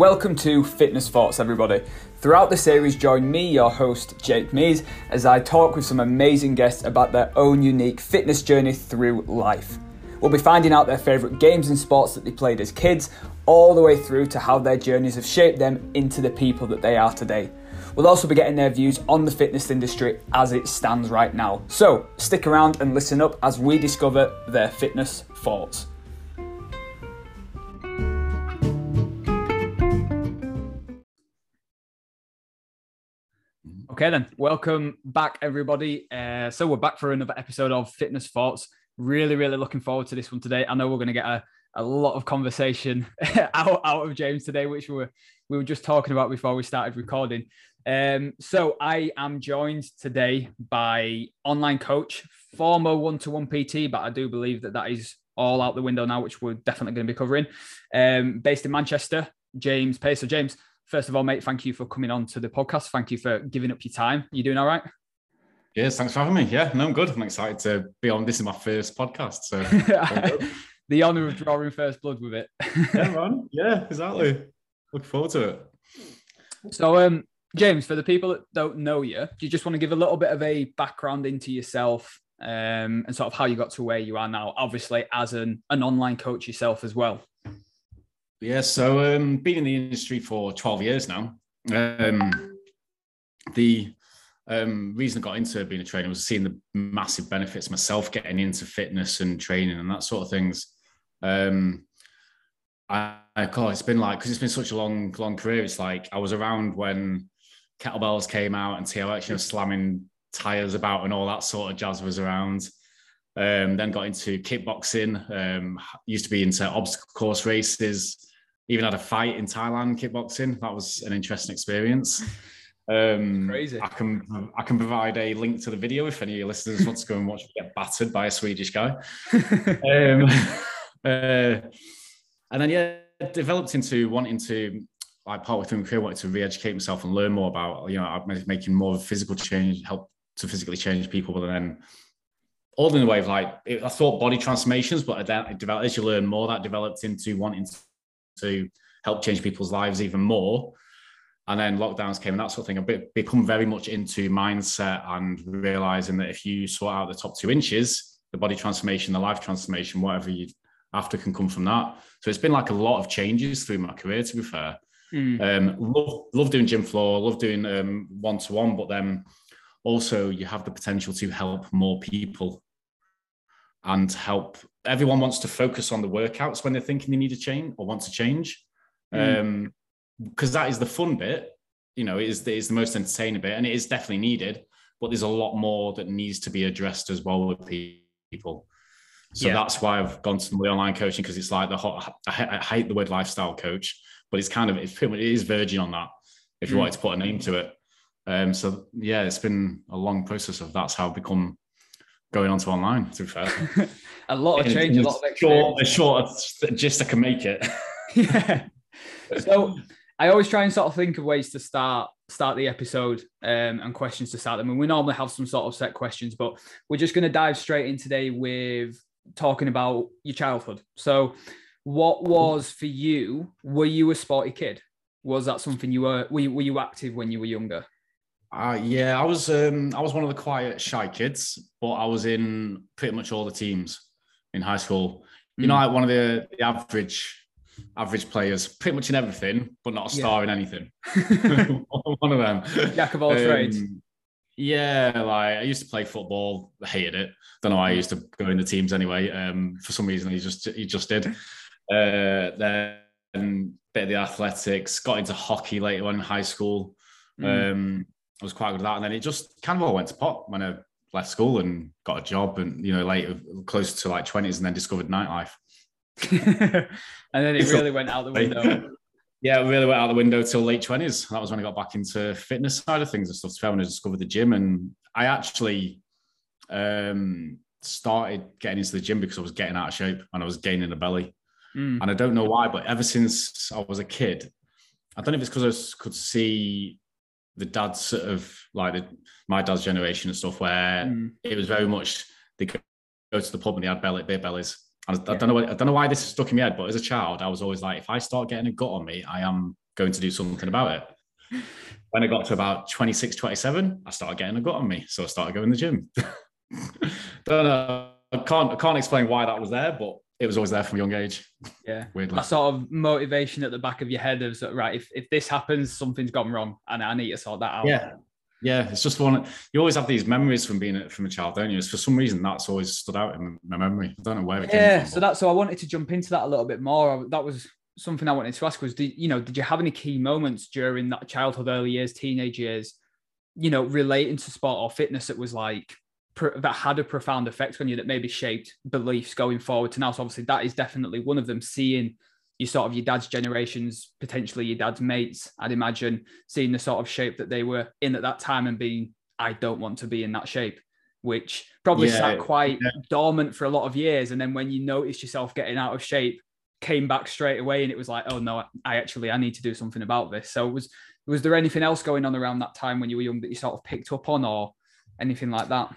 Welcome to Fitness Thoughts, everybody. Throughout the series, join me, your host, Jake Mees, as I talk with some amazing guests about their own unique fitness journey through life. We'll be finding out their favourite games and sports that they played as kids, all the way through to how their journeys have shaped them into the people that they are today. We'll also be getting their views on the fitness industry as it stands right now. So stick around and listen up as we discover their fitness thoughts. Okay, then, welcome back, everybody. Uh, so, we're back for another episode of Fitness Thoughts. Really, really looking forward to this one today. I know we're going to get a, a lot of conversation out, out of James today, which we were, we were just talking about before we started recording. Um, so, I am joined today by online coach, former one to one PT, but I do believe that that is all out the window now, which we're definitely going to be covering. Um, based in Manchester, James Pace. So, James, First of all, mate, thank you for coming on to the podcast. Thank you for giving up your time. You doing all right? Yes, thanks for having me. Yeah, no, I'm good. I'm excited to be on. This is my first podcast, so the honor of drawing first blood with it. yeah, man. Yeah, exactly. Look forward to it. So, um, James, for the people that don't know you, do you just want to give a little bit of a background into yourself um, and sort of how you got to where you are now? Obviously, as an an online coach yourself as well. Yeah, so um, been in the industry for 12 years now. Um, the um, reason I got into being a trainer was seeing the massive benefits myself getting into fitness and training and that sort of things. Um, I, God, it's been like because it's been such a long, long career. It's like I was around when kettlebells came out and TRX, you know, slamming tires about and all that sort of jazz was around. Um, then got into kickboxing. Um, used to be into obstacle course races even had a fight in Thailand kickboxing. That was an interesting experience. Um, Crazy. I can I can provide a link to the video if any of your listeners want to go and watch me get battered by a Swedish guy. um, uh, and then yeah, developed into wanting to like part through my career, wanted to re-educate myself and learn more about you know making more of a physical change, help to physically change people, but then all in the way of like I thought body transformations, but then it developed as you learn more, that developed into wanting to help change people's lives even more. And then lockdowns came and that sort of thing. I've become very much into mindset and realizing that if you sort out the top two inches, the body transformation, the life transformation, whatever you after can come from that. So it's been like a lot of changes through my career, to be fair. Mm. Um, love, love doing gym floor, love doing one to one, but then also you have the potential to help more people and help everyone wants to focus on the workouts when they're thinking they need a change or want to change mm. um because that is the fun bit you know it is, it is the most entertaining bit and it is definitely needed but there's a lot more that needs to be addressed as well with people so yeah. that's why I've gone to the online coaching because it's like the hot, I, I, hate the word lifestyle coach, but it's kind of it's pretty much it is verging on that if you mm. wanted to put a name to it. Um, so yeah, it's been a long process of that's how I've become going on to online. To be fair, a lot of change, a lot of experience. Short, short just I can make it. yeah. So I always try and sort of think of ways to start start the episode um, and questions to start them. And we normally have some sort of set questions, but we're just going to dive straight in today with talking about your childhood. So, what was for you? Were you a sporty kid? Was that something you were? Were you, were you active when you were younger? Uh, yeah, I was um, I was one of the quiet, shy kids, but I was in pretty much all the teams in high school. You mm. know, hmm. like one of the, the average average players, pretty much in everything, but not a star yeah. in anything. one of them. Jack of all um, trades. Yeah, like I used to play football, hated it. Don't know why I used to go in the teams anyway. Um, for some reason, he just he just did. Uh, then bit of the athletics, got into hockey later on in high school. Mm. Um, I was quite good at that. And then it just kind of all went to pot when I left school and got a job and, you know, later, close to like 20s and then discovered nightlife. and then it really went out the window. Yeah, it really went out the window till late 20s. That was when I got back into fitness side of things and stuff. So when I discovered the gym. And I actually um, started getting into the gym because I was getting out of shape and I was gaining a belly. Mm. And I don't know why, but ever since I was a kid, I don't know if it's because I could see the dad's sort of like the, my dad's generation and stuff, where mm. it was very much they go, go to the pub and they had belly, beer bellies. And I, yeah. I don't know, I don't know why this is stuck in my head, but as a child, I was always like, if I start getting a gut on me, I am going to do something about it. When I got to about 26, 27, I started getting a gut on me. So I started going to the gym. Don't know. I can't, I can't explain why that was there, but it was always there from a young age. Yeah. Weirdly. That sort of motivation at the back of your head of right, if, if this happens, something's gone wrong and I need to sort that out. Yeah. Yeah. It's just one, you always have these memories from being from a child, don't you? It's for some reason that's always stood out in my memory. I don't know where it yeah, came from. So that's, so I wanted to jump into that a little bit more. That was something I wanted to ask was, did, you know, did you have any key moments during that childhood, early years, teenage years, you know, relating to sport or fitness that was like, that had a profound effect on you that maybe shaped beliefs going forward to now. So obviously that is definitely one of them. Seeing you sort of your dad's generations, potentially your dad's mates, I'd imagine seeing the sort of shape that they were in at that time and being, I don't want to be in that shape, which probably yeah, sat quite yeah. dormant for a lot of years. And then when you noticed yourself getting out of shape, came back straight away and it was like, oh no, I actually I need to do something about this. So was was there anything else going on around that time when you were young that you sort of picked up on or anything like that?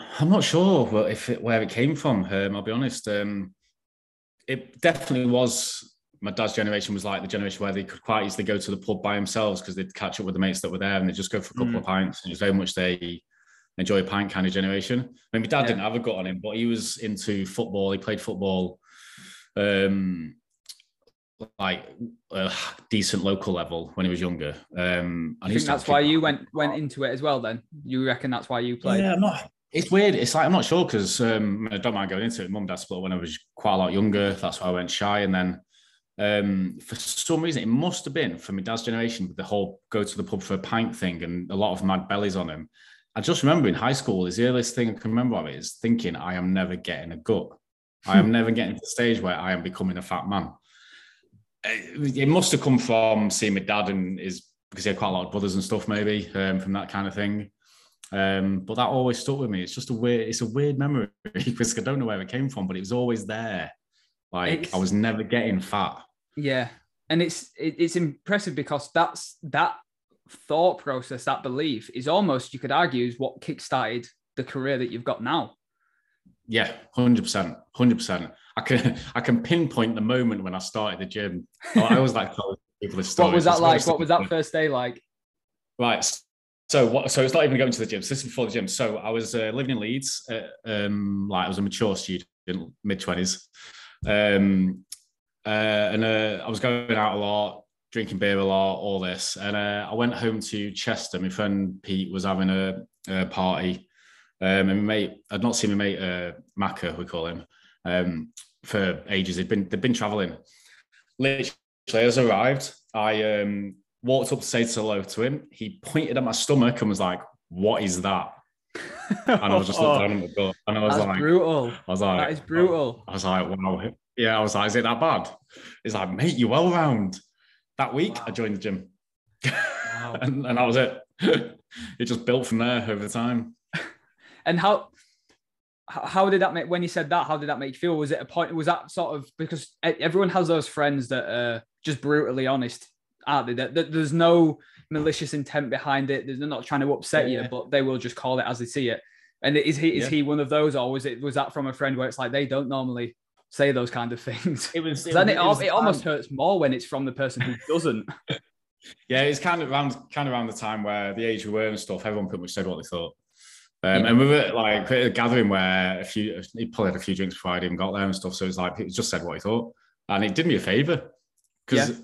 I'm not sure if it, where it came from. Um, I'll be honest. Um, it definitely was. My dad's generation was like the generation where they could quite easily go to the pub by themselves because they'd catch up with the mates that were there and they'd just go for a couple mm. of pints. And it was very much they enjoy a pint kind of generation. I mean, my dad yeah. didn't have a gut on him, but he was into football. He played football, um, like a decent local level when he was younger. Um, and I think that's why you went went into it as well. Then you reckon that's why you played? Yeah, I'm not. It's weird. It's like I'm not sure because um, I don't mind going into it. Mum dad split when I was quite a lot younger. That's why I went shy. And then um, for some reason, it must have been from my dad's generation, with the whole go to the pub for a pint thing and a lot of mad bellies on him. I just remember in high school, is the earliest thing I can remember of it is thinking, I am never getting a gut. I am never getting to the stage where I am becoming a fat man. It must have come from seeing my dad and his because he had quite a lot of brothers and stuff, maybe um, from that kind of thing. Um, but that always stuck with me. It's just a weird, it's a weird memory because I don't know where it came from, but it was always there. Like it's, I was never getting fat. Yeah, and it's it, it's impressive because that's that thought process, that belief is almost you could argue is what kickstarted the career that you've got now. Yeah, hundred percent, hundred percent. I can I can pinpoint the moment when I started the gym. I always like people. What was that like? What was that first day like? Right. So what? So it's not even going to the gym. So this is before the gym. So I was uh, living in Leeds. Uh, um, like I was a mature student, mid twenties, um, uh, and uh, I was going out a lot, drinking beer a lot, all this. And uh, I went home to Chester. My friend Pete was having a, a party, um, and my mate, I'd not seen my mate uh, Macca, we call him, um, for ages. They'd been they'd been traveling. Literally, as I arrived, I um, walked up to say hello to him. He pointed at my stomach and was like, "What is that?" And I was just looking down at the and I was That's like, "Brutal." I was like, "That is brutal." I was like, "Wow." Yeah, I was like, "Is it that bad?" He's like, "Mate, you well round." That week, wow. I joined the gym, wow. and, and that was it. it just built from there over time. and how how did that make when you said that how did that make you feel was it a point was that sort of because everyone has those friends that are just brutally honest aren't they? That, that there's no malicious intent behind it. They're not trying to upset yeah. you, but they will just call it as they see it. And is he is yeah. he one of those, or was it was that from a friend where it's like they don't normally say those kind of things? It was. It, then it, it, was it almost hurts more when it's from the person who doesn't. yeah, it's kind of around kind of around the time where the age we were and stuff. Everyone pretty much said what they thought. Um, yeah. And we were like a gathering where a few he probably had a few drinks before I even got there and stuff. So it was like he just said what he thought, and it did me a favor because yeah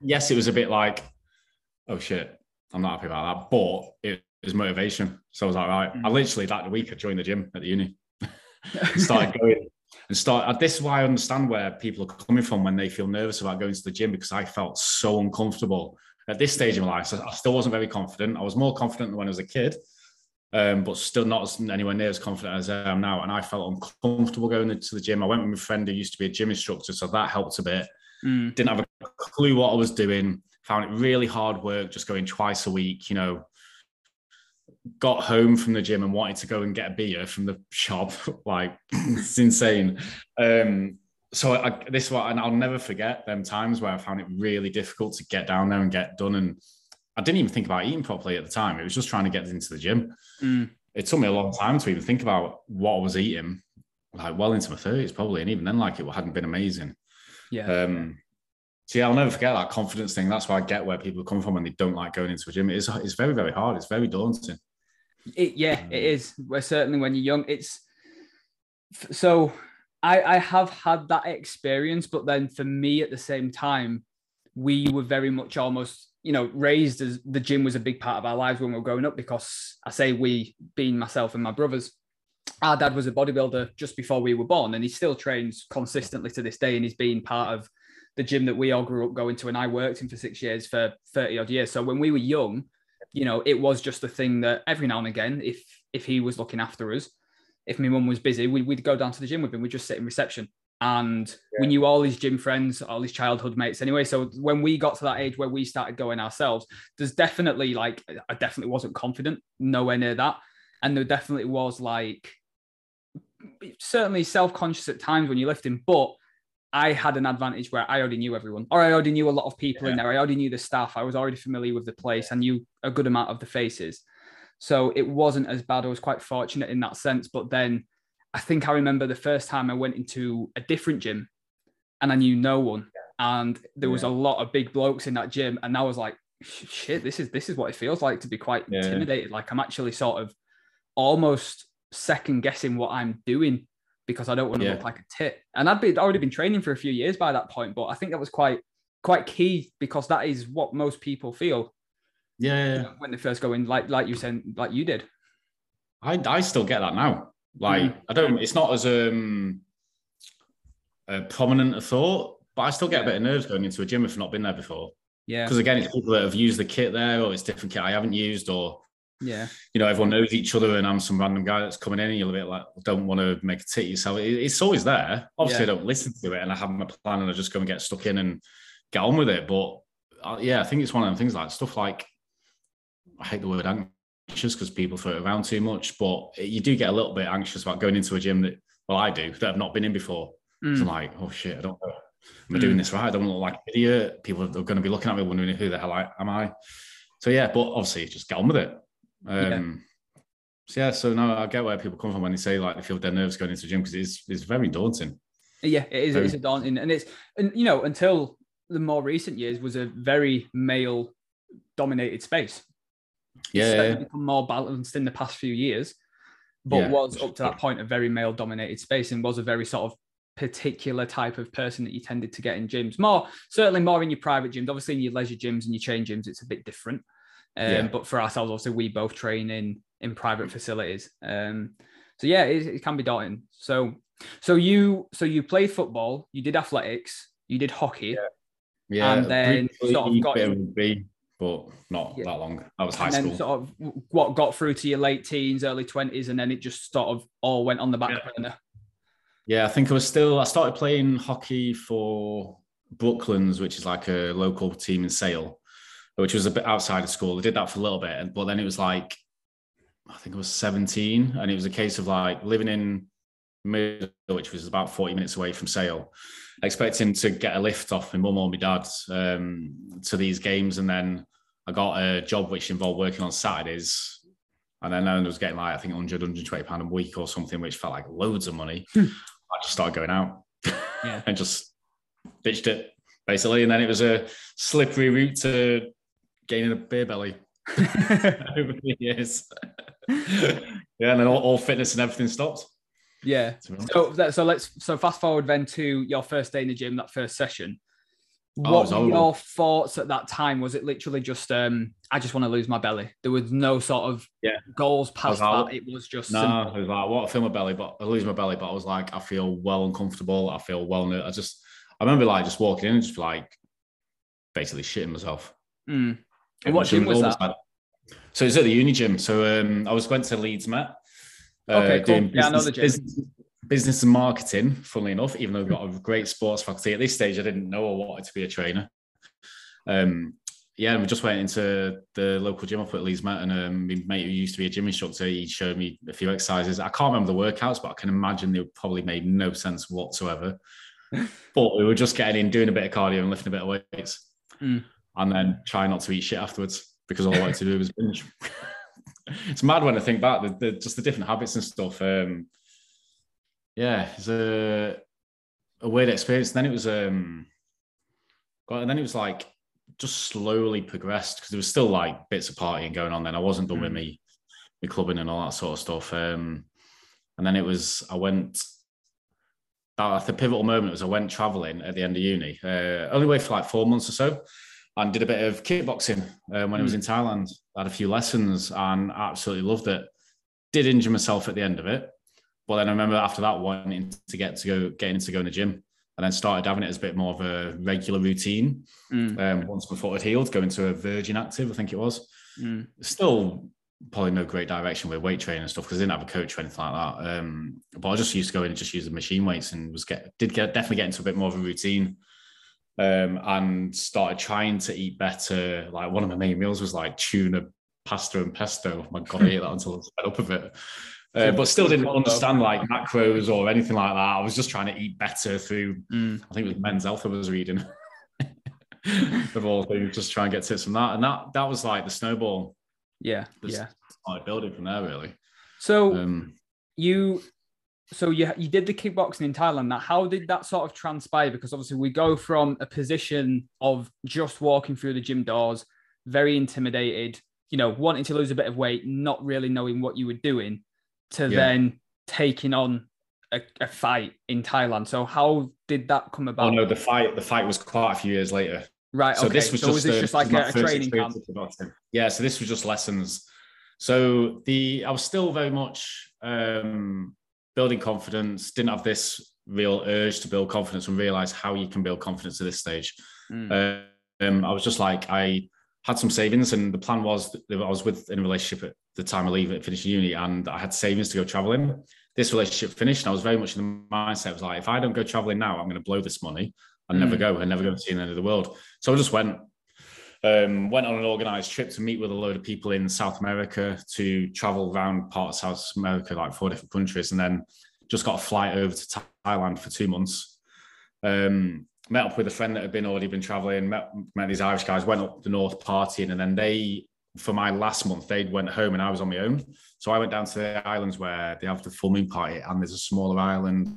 yes, it was a bit like, oh shit, I'm not happy about that, but it was motivation. So I was like, right, mm. I literally that week I joined the gym at the uni, started going and start. This is why I understand where people are coming from when they feel nervous about going to the gym because I felt so uncomfortable at this stage in my life. So I still wasn't very confident. I was more confident than when I was a kid. Um, but still not anywhere near as confident as I am now. And I felt uncomfortable going into the gym. I went with my friend who used to be a gym instructor, so that helped a bit. Mm. Didn't have a clue what I was doing. Found it really hard work just going twice a week. You know, got home from the gym and wanted to go and get a beer from the shop. like it's insane. Um, so I, this one, and I'll never forget them times where I found it really difficult to get down there and get done. And I didn't even think about eating properly at the time. It was just trying to get into the gym. Mm. It took me a long time to even think about what I was eating, like well into my thirties probably, and even then, like it hadn't been amazing. Yeah. Um, See, I'll never forget that confidence thing. That's why I get where people come from when they don't like going into a gym. It is, it's very, very hard. It's very daunting. It, yeah, it is. Where certainly when you're young, it's so I, I have had that experience, but then for me at the same time, we were very much almost, you know, raised as the gym was a big part of our lives when we were growing up because I say we, being myself and my brothers, our dad was a bodybuilder just before we were born, and he still trains consistently to this day, and he's been part of the gym that we all grew up going to, and I worked in for six years for 30 odd years. So when we were young, you know, it was just a thing that every now and again, if if he was looking after us, if my mum was busy, we, would go down to the gym with him. We'd just sit in reception. And yeah. we knew all his gym friends, all his childhood mates anyway. So when we got to that age where we started going ourselves, there's definitely like, I definitely wasn't confident, nowhere near that. And there definitely was like, certainly self conscious at times when you're lifting, but I had an advantage where I already knew everyone, or I already knew a lot of people yeah. in there. I already knew the staff. I was already familiar with the place. I knew a good amount of the faces. So it wasn't as bad. I was quite fortunate in that sense. But then I think I remember the first time I went into a different gym and I knew no one. And there was yeah. a lot of big blokes in that gym. And I was like, shit, this is this is what it feels like to be quite yeah. intimidated. Like I'm actually sort of almost second guessing what I'm doing because I don't want to yeah. look like a tit. And I'd been already been training for a few years by that point, but I think that was quite quite key because that is what most people feel yeah, yeah. You know, when they first go in, like like you said, like you did. I I still get that now. Like mm. I don't. It's not as um a prominent a thought, but I still get a bit of nerves going into a gym if I've not been there before. Yeah. Because again, it's people that have used the kit there, or it's different kit I haven't used, or yeah, you know, everyone knows each other, and I'm some random guy that's coming in, and you're a bit like, don't want to make a tit yourself. It, it's always there. Obviously, yeah. I don't listen to it, and I have my plan, and I just go and get stuck in and get on with it. But uh, yeah, I think it's one of them things like stuff like I hate the word anxious because people throw it around too much, but you do get a little bit anxious about going into a gym that, well, I do, that I've not been in before. Mm. So I'm like, oh shit, I don't know. Am I mm. doing this right? I don't look like an idiot. People are going to be looking at me wondering who the hell I, am I? So yeah, but obviously just get on with it. Um, yeah. So yeah, so now I get where people come from when they say like they feel dead nerves going into the gym because it's it's very daunting. Yeah, it is. Very... It's a daunting, and it's and you know until the more recent years was a very male dominated space yeah, yeah. become more balanced in the past few years, but yeah, was up to that point a very male dominated space and was a very sort of particular type of person that you tended to get in gyms. More certainly more in your private gyms. Obviously in your leisure gyms and your chain gyms, it's a bit different. Um, yeah. But for ourselves, also we both train in in private facilities. Um, so yeah, it, it can be daunting. So so you so you played football, you did athletics, you did hockey. Yeah. Yeah, and then sort of got but not yeah. that long. I was high and school. Sort of what got through to your late teens, early twenties, and then it just sort of all went on the back yeah. burner. Yeah, I think I was still. I started playing hockey for Brooklands, which is like a local team in Sale, which was a bit outside of school. I did that for a little bit, but then it was like, I think I was 17, and it was a case of like living in Middle, which was about 40 minutes away from Sale, expecting to get a lift off my mum or my dad um, to these games, and then I got a job which involved working on Saturdays. And then I was getting like, I think 100, 120 pound a week or something, which felt like loads of money. Hmm. I just started going out yeah. and just bitched it basically. And then it was a slippery route to gaining a beer belly over the years. yeah. And then all, all fitness and everything stopped. Yeah. So so let's so fast forward then to your first day in the gym, that first session. Oh, what were your thoughts at that time? Was it literally just um I just want to lose my belly? There was no sort of yeah goals past that. It was just no. Simple. It was like what I feel my belly, but I lose my belly. But I was like, I feel well uncomfortable. I feel well. I just I remember like just walking in and just like basically shitting myself. Mm. And what gym was that? So it's at the uni gym. So um, I was went to Leeds Met Okay, uh, cool. Business, yeah, I know the gym. Business, business and marketing, funnily enough, even though we've got a great sports faculty. At this stage, I didn't know I wanted to be a trainer. Um, yeah, and we just went into the local gym up at Leeds Met, and um, my mate who used to be a gym instructor, he showed me a few exercises. I can't remember the workouts, but I can imagine they probably made no sense whatsoever. but we were just getting in, doing a bit of cardio and lifting a bit of weights, mm. And then try not to eat shit afterwards because all I wanted to do was binge. it's mad when I think back, the, the, just the different habits and stuff. Um, yeah, it's a, a weird experience. Then it was um, and then it was like just slowly progressed because there was still like bits of partying going on. Then I wasn't done mm. with me, me clubbing and all that sort of stuff. Um, and then it was I went. At the pivotal moment was I went traveling at the end of uni. Uh, only away for like four months or so, and did a bit of kickboxing uh, when mm. I was hmm. in Thailand. I had a few lessons and absolutely loved it. Did injure myself at the end of it, but then I remember after that wanting to get to go getting into going to the gym and then started having it as a bit more of a regular routine. Mm. Um, once my foot had healed, going to a Virgin Active, I think it was. Mm. Still probably no great direction with weight training and stuff because I didn't have a coach or anything like that. Um, but I just used to go in and just use the machine weights and was get did get definitely get into a bit more of a routine. Um, and started trying to eat better. Like one of my main meals was like tuna, pasta, and pesto. My God, I ate that until I was fed up of it. Uh, but still didn't understand like macros or anything like that. I was just trying to eat better through, mm. I think it was Men's Health I was reading. of all things, just try and get tips from that. And that that was like the snowball. Yeah. Yeah. Started building from there really. So um, you so you you did the kickboxing in Thailand. Now, how did that sort of transpire? Because obviously we go from a position of just walking through the gym doors, very intimidated, you know, wanting to lose a bit of weight, not really knowing what you were doing, to yeah. then taking on a, a, fight in Thailand. So how did that come about? Oh no, the fight the fight was quite a few years later. Right. So okay. this was so just, was this just like a, a training camp? Yeah. So this was just lessons. So the I was still very much um, building confidence. Didn't have this real urge to build confidence and realize how you can build confidence at this stage. Mm. Um, I was just like I had some savings, and the plan was I was with in a relationship at the time I leave it, finishing uni, and I had savings to go traveling. This relationship finished, and I was very much in the mindset was like, if I don't go traveling now, I'm going to blow this money and mm. never go and never go to see the end of the world. So I just went. Um, went on an organized trip to meet with a load of people in South America to travel around parts of South America, like four different countries, and then just got a flight over to Thailand for two months. Um, met up with a friend that had been already been traveling, met, met these Irish guys, went up the north partying, and then they, for my last month, they went home and I was on my own. So I went down to the islands where they have the full moon party, and there's a smaller island,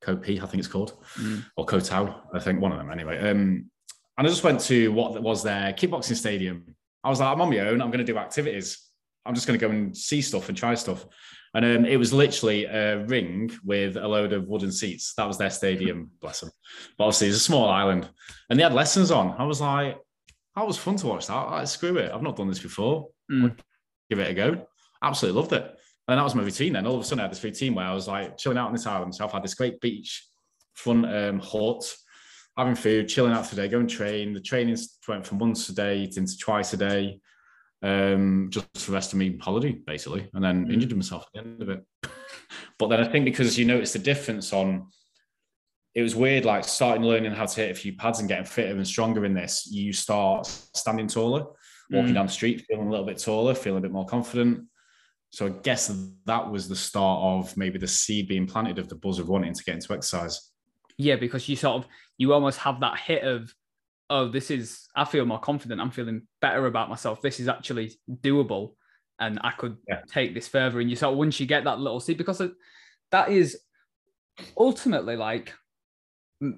Koh Phi, I think it's called, mm. or Koh Tao, I think one of them anyway. Um, and I just went to what was their kickboxing stadium. I was like, I'm on my own. I'm going to do activities. I'm just going to go and see stuff and try stuff. And um, it was literally a ring with a load of wooden seats. That was their stadium, bless them. But obviously, it's a small island. And they had lessons on. I was like, that was fun to watch that. Like, screw it. I've not done this before. Mm. Give it a go. Absolutely loved it. And that was my routine then. All of a sudden, I had this routine where I was like chilling out on this island. So I've had this great beach front um, hut, having food, chilling out for the day, going train. The training went from once a day into twice a day um, just for the rest of me holiday, basically, and then mm. injured myself at the end of it. but then I think because you notice the difference on, it was weird, like starting learning how to hit a few pads and getting fitter and stronger in this. You start standing taller, walking mm. down the street, feeling a little bit taller, feeling a bit more confident. So I guess that was the start of maybe the seed being planted of the buzz of wanting to get into exercise. Yeah, because you sort of you almost have that hit of oh, this is, I feel more confident. I'm feeling better about myself. This is actually doable and I could yeah. take this further. And you sort of, once you get that little seed, because that is ultimately like,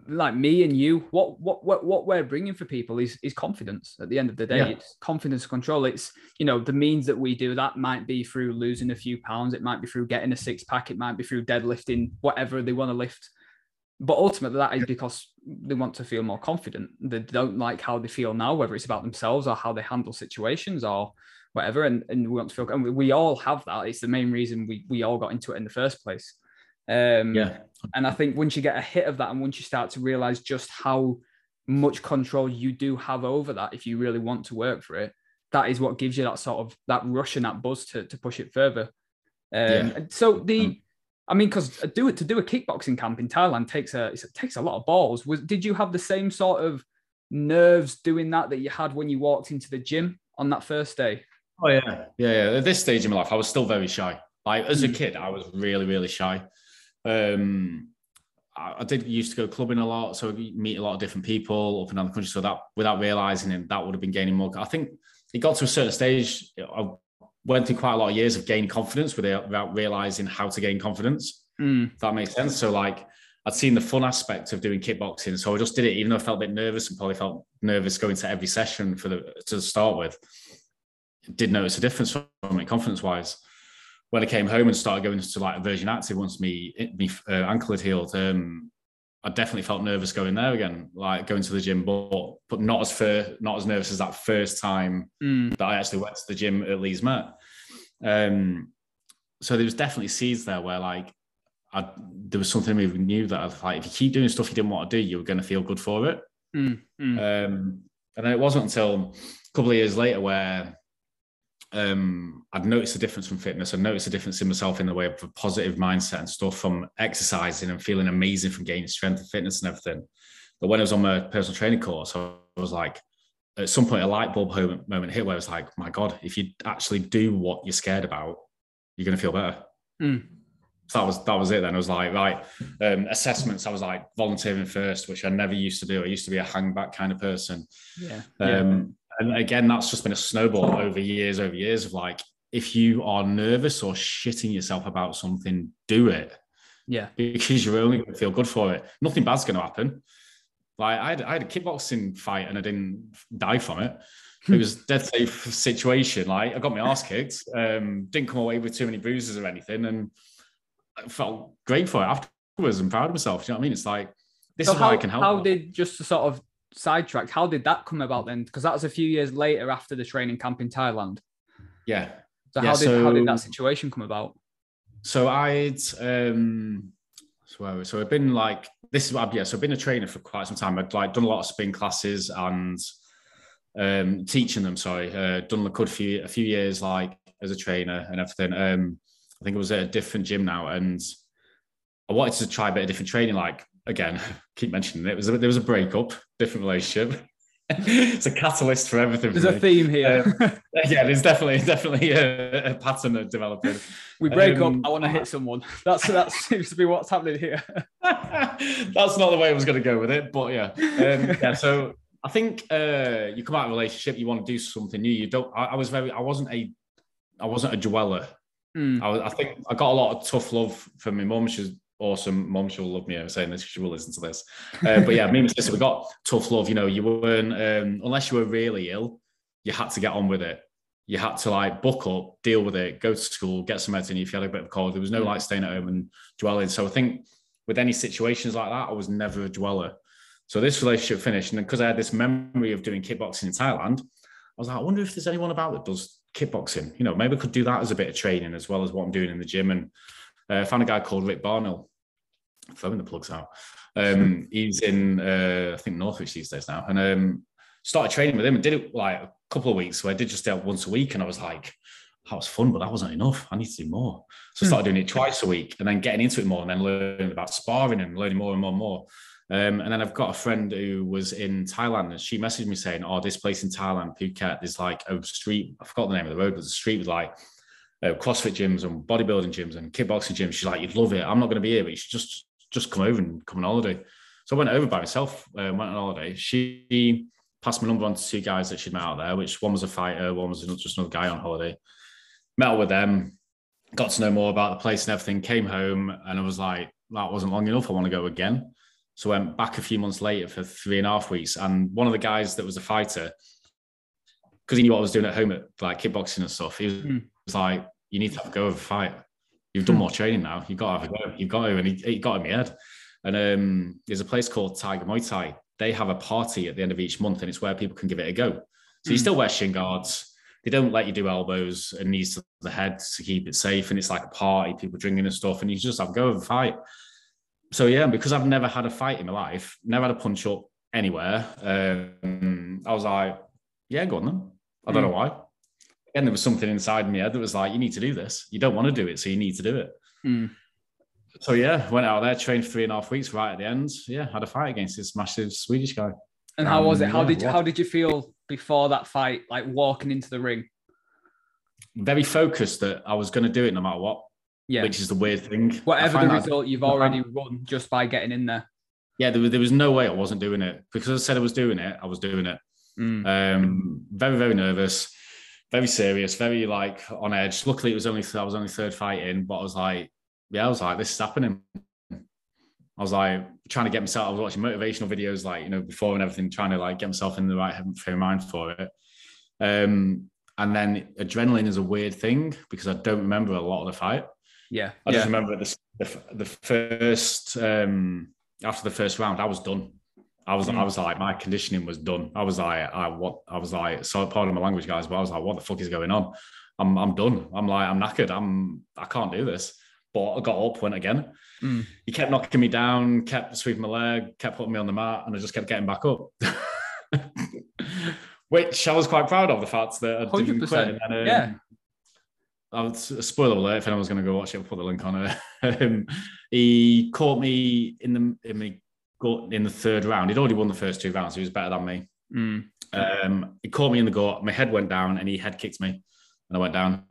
like me and you, what, what, what, what we're bringing for people is, is confidence at the end of the day. Yeah. It's confidence control. It's, you know, the means that we do that might be through losing a few pounds. It might be through getting a six pack. It might be through deadlifting, whatever they want to lift but ultimately that is because they want to feel more confident. They don't like how they feel now whether it's about themselves or how they handle situations or whatever. And, and we want to feel and we, we all have that. It's the main reason we, we all got into it in the first place. Um yeah. and i think once you get a hit of that and once you start to realize just how much control you do have over that if you really want to work for it that is what gives you that sort of that rush and that buzz to, to push it further. Um, yeah. so the um, I mean, because do it to do a kickboxing camp in Thailand takes a it takes a lot of balls. Was did you have the same sort of nerves doing that that you had when you walked into the gym on that first day? Oh yeah, yeah, yeah. At this stage in my life, I was still very shy. Like as a hmm. kid, I was really, really shy. Um, I, I did used to go clubbing a lot, so meet a lot of different people up and down the country. So that, without realizing it, that would have been gaining more. I think it got to a certain stage. I went through quite a lot of years of gaining confidence without, without realizing how to gain confidence. Mm. that makes sense. So like I'd seen the fun aspect of doing kickboxing, so I just did it, even though I felt a bit nervous and probably felt nervous going to every session for the to start with. Did notice a difference from me confidence wise. When I came home and started going to like a Virgin Active once me me uh, ankle had healed, um, I definitely felt nervous going there again, like going to the gym, but but not as fir- not as nervous as that first time mm. that I actually went to the gym at Leeds Met. Um, so there was definitely seeds there where like I, there was something we knew that I was like if you keep doing stuff you didn't want to do, you were going to feel good for it. Mm. Mm. Um, and then it wasn't until a couple of years later where um, I'd noticed a difference from fitness. I noticed a difference in myself in the way of a positive mindset and stuff from exercising and feeling amazing from gaining strength and fitness and everything. But when I was on my personal training course, I was like, at some point, a light bulb moment hit where I was like, my God, if you actually do what you're scared about, you're going to feel better. Mm. So that was that was it. Then I was like, right, um, assessments. I was like volunteering first, which I never used to do. I used to be a hang back kind of person. Yeah. Um, and again, that's just been a snowball over years, over years of like, if you are nervous or shitting yourself about something, do it. Yeah. Because you're only going to feel good for it. Nothing bad's going to happen. Like I had, I had a kickboxing fight and I didn't die from it. It was dead safe situation. Like I got my ass kicked, um, didn't come away with too many bruises or anything, and I felt great for it afterwards. I'm proud of myself. Do you know what I mean? It's like this so is how, I can help. How did just to sort of sidetracked. How did that come about then? Because that was a few years later after the training camp in Thailand. Yeah. So yeah, how did so, how did that situation come about? So I'd um so so I've been like this is what I've, yeah, so I've been a trainer for quite some time. I'd like done a lot of spin classes and um teaching them, sorry. Uh done a good few a few years like as a trainer and everything. Um I think it was at a different gym now and I wanted to try a bit of different training, like again, keep mentioning it. it was a, there was a breakup, different relationship. it's a catalyst for everything. There's for a theme here. Um, yeah, there's definitely definitely a, a pattern developing. We break um, up. I want to hit someone. That's that seems to be what's happening here. That's not the way I was going to go with it, but yeah, um, yeah. So I think uh, you come out of a relationship, you want to do something new. You don't. I, I was very. I wasn't a. I wasn't a dweller. Mm. I, I, think I got a lot of tough love from my mum. She's awesome. Mom, she'll love me I'm saying this. She will listen to this. Uh, but yeah, me and my sister, we got tough love. You know, you weren't um, unless you were really ill, you had to get on with it. You had to like book up, deal with it, go to school, get some medicine if you had a bit of cold. There was no like staying at home and dwelling. So I think with any situations like that, I was never a dweller. So this relationship finished, and because I had this memory of doing kickboxing in Thailand, I was like, I wonder if there's anyone about that does kickboxing. You know, maybe I could do that as a bit of training as well as what I'm doing in the gym. And uh, I found a guy called Rick Barnell, throwing the plugs out. Um, he's in, uh, I think, Northwich these days now. And um, started training with him and did it like a couple of weeks. So I did just do it once a week. And I was like, that was fun, but that wasn't enough. I need to do more. So I hmm. started doing it twice a week and then getting into it more and then learning about sparring and learning more and more and more. Um, and then I've got a friend who was in Thailand and she messaged me saying, Oh, this place in Thailand, Phuket, there's like a street, I forgot the name of the road, but a street with like uh, CrossFit gyms and bodybuilding gyms and kickboxing gyms. She's like, You'd love it. I'm not going to be here, but you should just just come over and come on holiday. So I went over by myself, uh, went on holiday. She passed my number on to two guys that she'd met out there, which one was a fighter, one was just another guy on holiday. Met up with them, got to know more about the place and everything, came home, and I was like, that wasn't long enough. I want to go again. So I went back a few months later for three and a half weeks. And one of the guys that was a fighter, because he knew what I was doing at home at like kickboxing and stuff, he was, mm. was like, you need to have a go of a fight. You've done hmm. more training now. You've got to have a go. You've got to, and he, he got in my head. And um, there's a place called Tiger Muay Thai. They have a party at the end of each month, and it's where people can give it a go. So you hmm. still wear shin guards. They don't let you do elbows and knees to the head to keep it safe. And it's like a party, people drinking and stuff, and you just have a go of a fight. So yeah, because I've never had a fight in my life, never had a punch up anywhere. Um, I was like, yeah, go on then. I don't mm. know why again, there was something inside me that was like, you need to do this. You don't want to do it, so you need to do it. Mm. So yeah, went out there, trained for three and a half weeks. Right at the end, yeah, had a fight against this massive Swedish guy. And how um, was it? How yeah, did you, how did you feel before that fight? Like walking into the ring? Very focused that I was going to do it no matter what. Yeah, which is the weird thing. Whatever the result, you've already won just by getting in there. Yeah, there was, there was no way I wasn't doing it because I said I was doing it. I was doing it. Mm. Um, very very nervous very serious, very like on edge. Luckily, it was only I was only third fight in, but I was like, yeah, I was like, this is happening. I was like trying to get myself. I was watching motivational videos, like you know, before and everything, trying to like get myself in the right frame of mind for it. Um, and then adrenaline is a weird thing because I don't remember a lot of the fight. Yeah, I yeah. just remember the the, the first um, after the first round, I was done. I was, mm. I was like, my conditioning was done. I was like, I what, I was like, so pardon my language, guys, but I was like, what the fuck is going on? I'm, I'm done. I'm like, I'm knackered. I'm, I can't do this. But I got up, went again. Mm. He kept knocking me down, kept sweeping my leg, kept putting me on the mat, and I just kept getting back up. Which I was quite proud of the fact that I didn't 100%. quit. And then, um, yeah. I would spoiler alert if anyone's going to go watch it, I'll put the link on it. um, he caught me in the in the in the third round. He'd already won the first two rounds. He was better than me. Mm. Um, he caught me in the gut. My head went down, and he head kicked me, and I went down.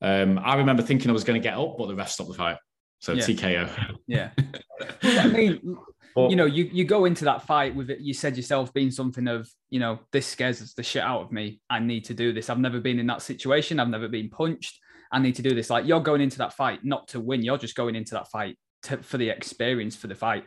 Um, I remember thinking I was going to get up, but the ref stopped the fight. So yeah. TKO. Yeah. I mean, but, you know, you, you go into that fight with it. You said yourself being something of, you know, this scares the shit out of me. I need to do this. I've never been in that situation. I've never been punched. I need to do this. Like you're going into that fight not to win. You're just going into that fight to, for the experience for the fight.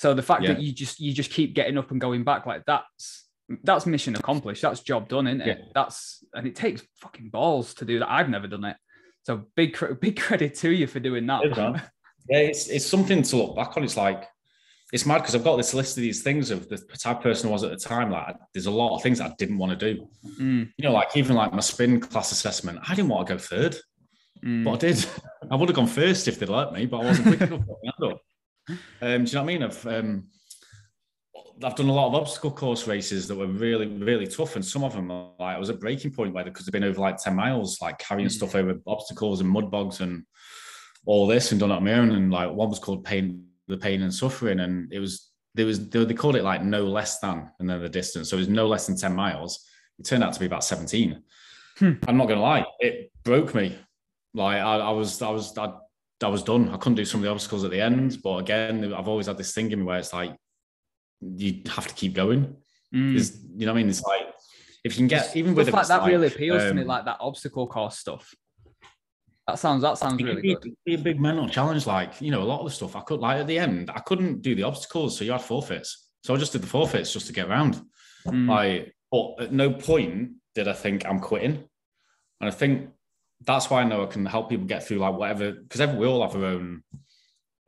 So the fact yeah. that you just you just keep getting up and going back like that's that's mission accomplished. That's job done, isn't it? Yeah. That's and it takes fucking balls to do that. I've never done it. So big big credit to you for doing that. yeah, it's it's something to look back on. It's like it's mad because I've got this list of these things of the type person I was at the time. Like, there's a lot of things I didn't want to do. Mm. You know, like even like my spin class assessment, I didn't want to go third, mm. but I did. I would have gone first if they'd let me, but I wasn't quick enough. Um, do you know what I mean? I've um, I've done a lot of obstacle course races that were really, really tough, and some of them like I was at breaking point where because they've been over like ten miles, like carrying mm. stuff over obstacles and mud bogs and all this, and done it on my own. And like one was called pain, the pain and suffering, and it was there was they called it like no less than, and then the distance, so it was no less than ten miles. It turned out to be about seventeen. Hmm. I'm not gonna lie, it broke me. Like I, I was, I was, I I was done. I couldn't do some of the obstacles at the end, but again, I've always had this thing in me where it's like you have to keep going. Mm. you know what I mean? It's like if you can get even with like that like, really appeals um, to me, um, like that obstacle course stuff. That sounds that sounds really be, good. Be a big mental challenge, like you know, a lot of the stuff I could like at the end, I couldn't do the obstacles, so you had forfeits. So I just did the forfeits just to get around. Mm. Like, but at no point did I think I'm quitting. And I think that's why I know I can help people get through like whatever because we all have our own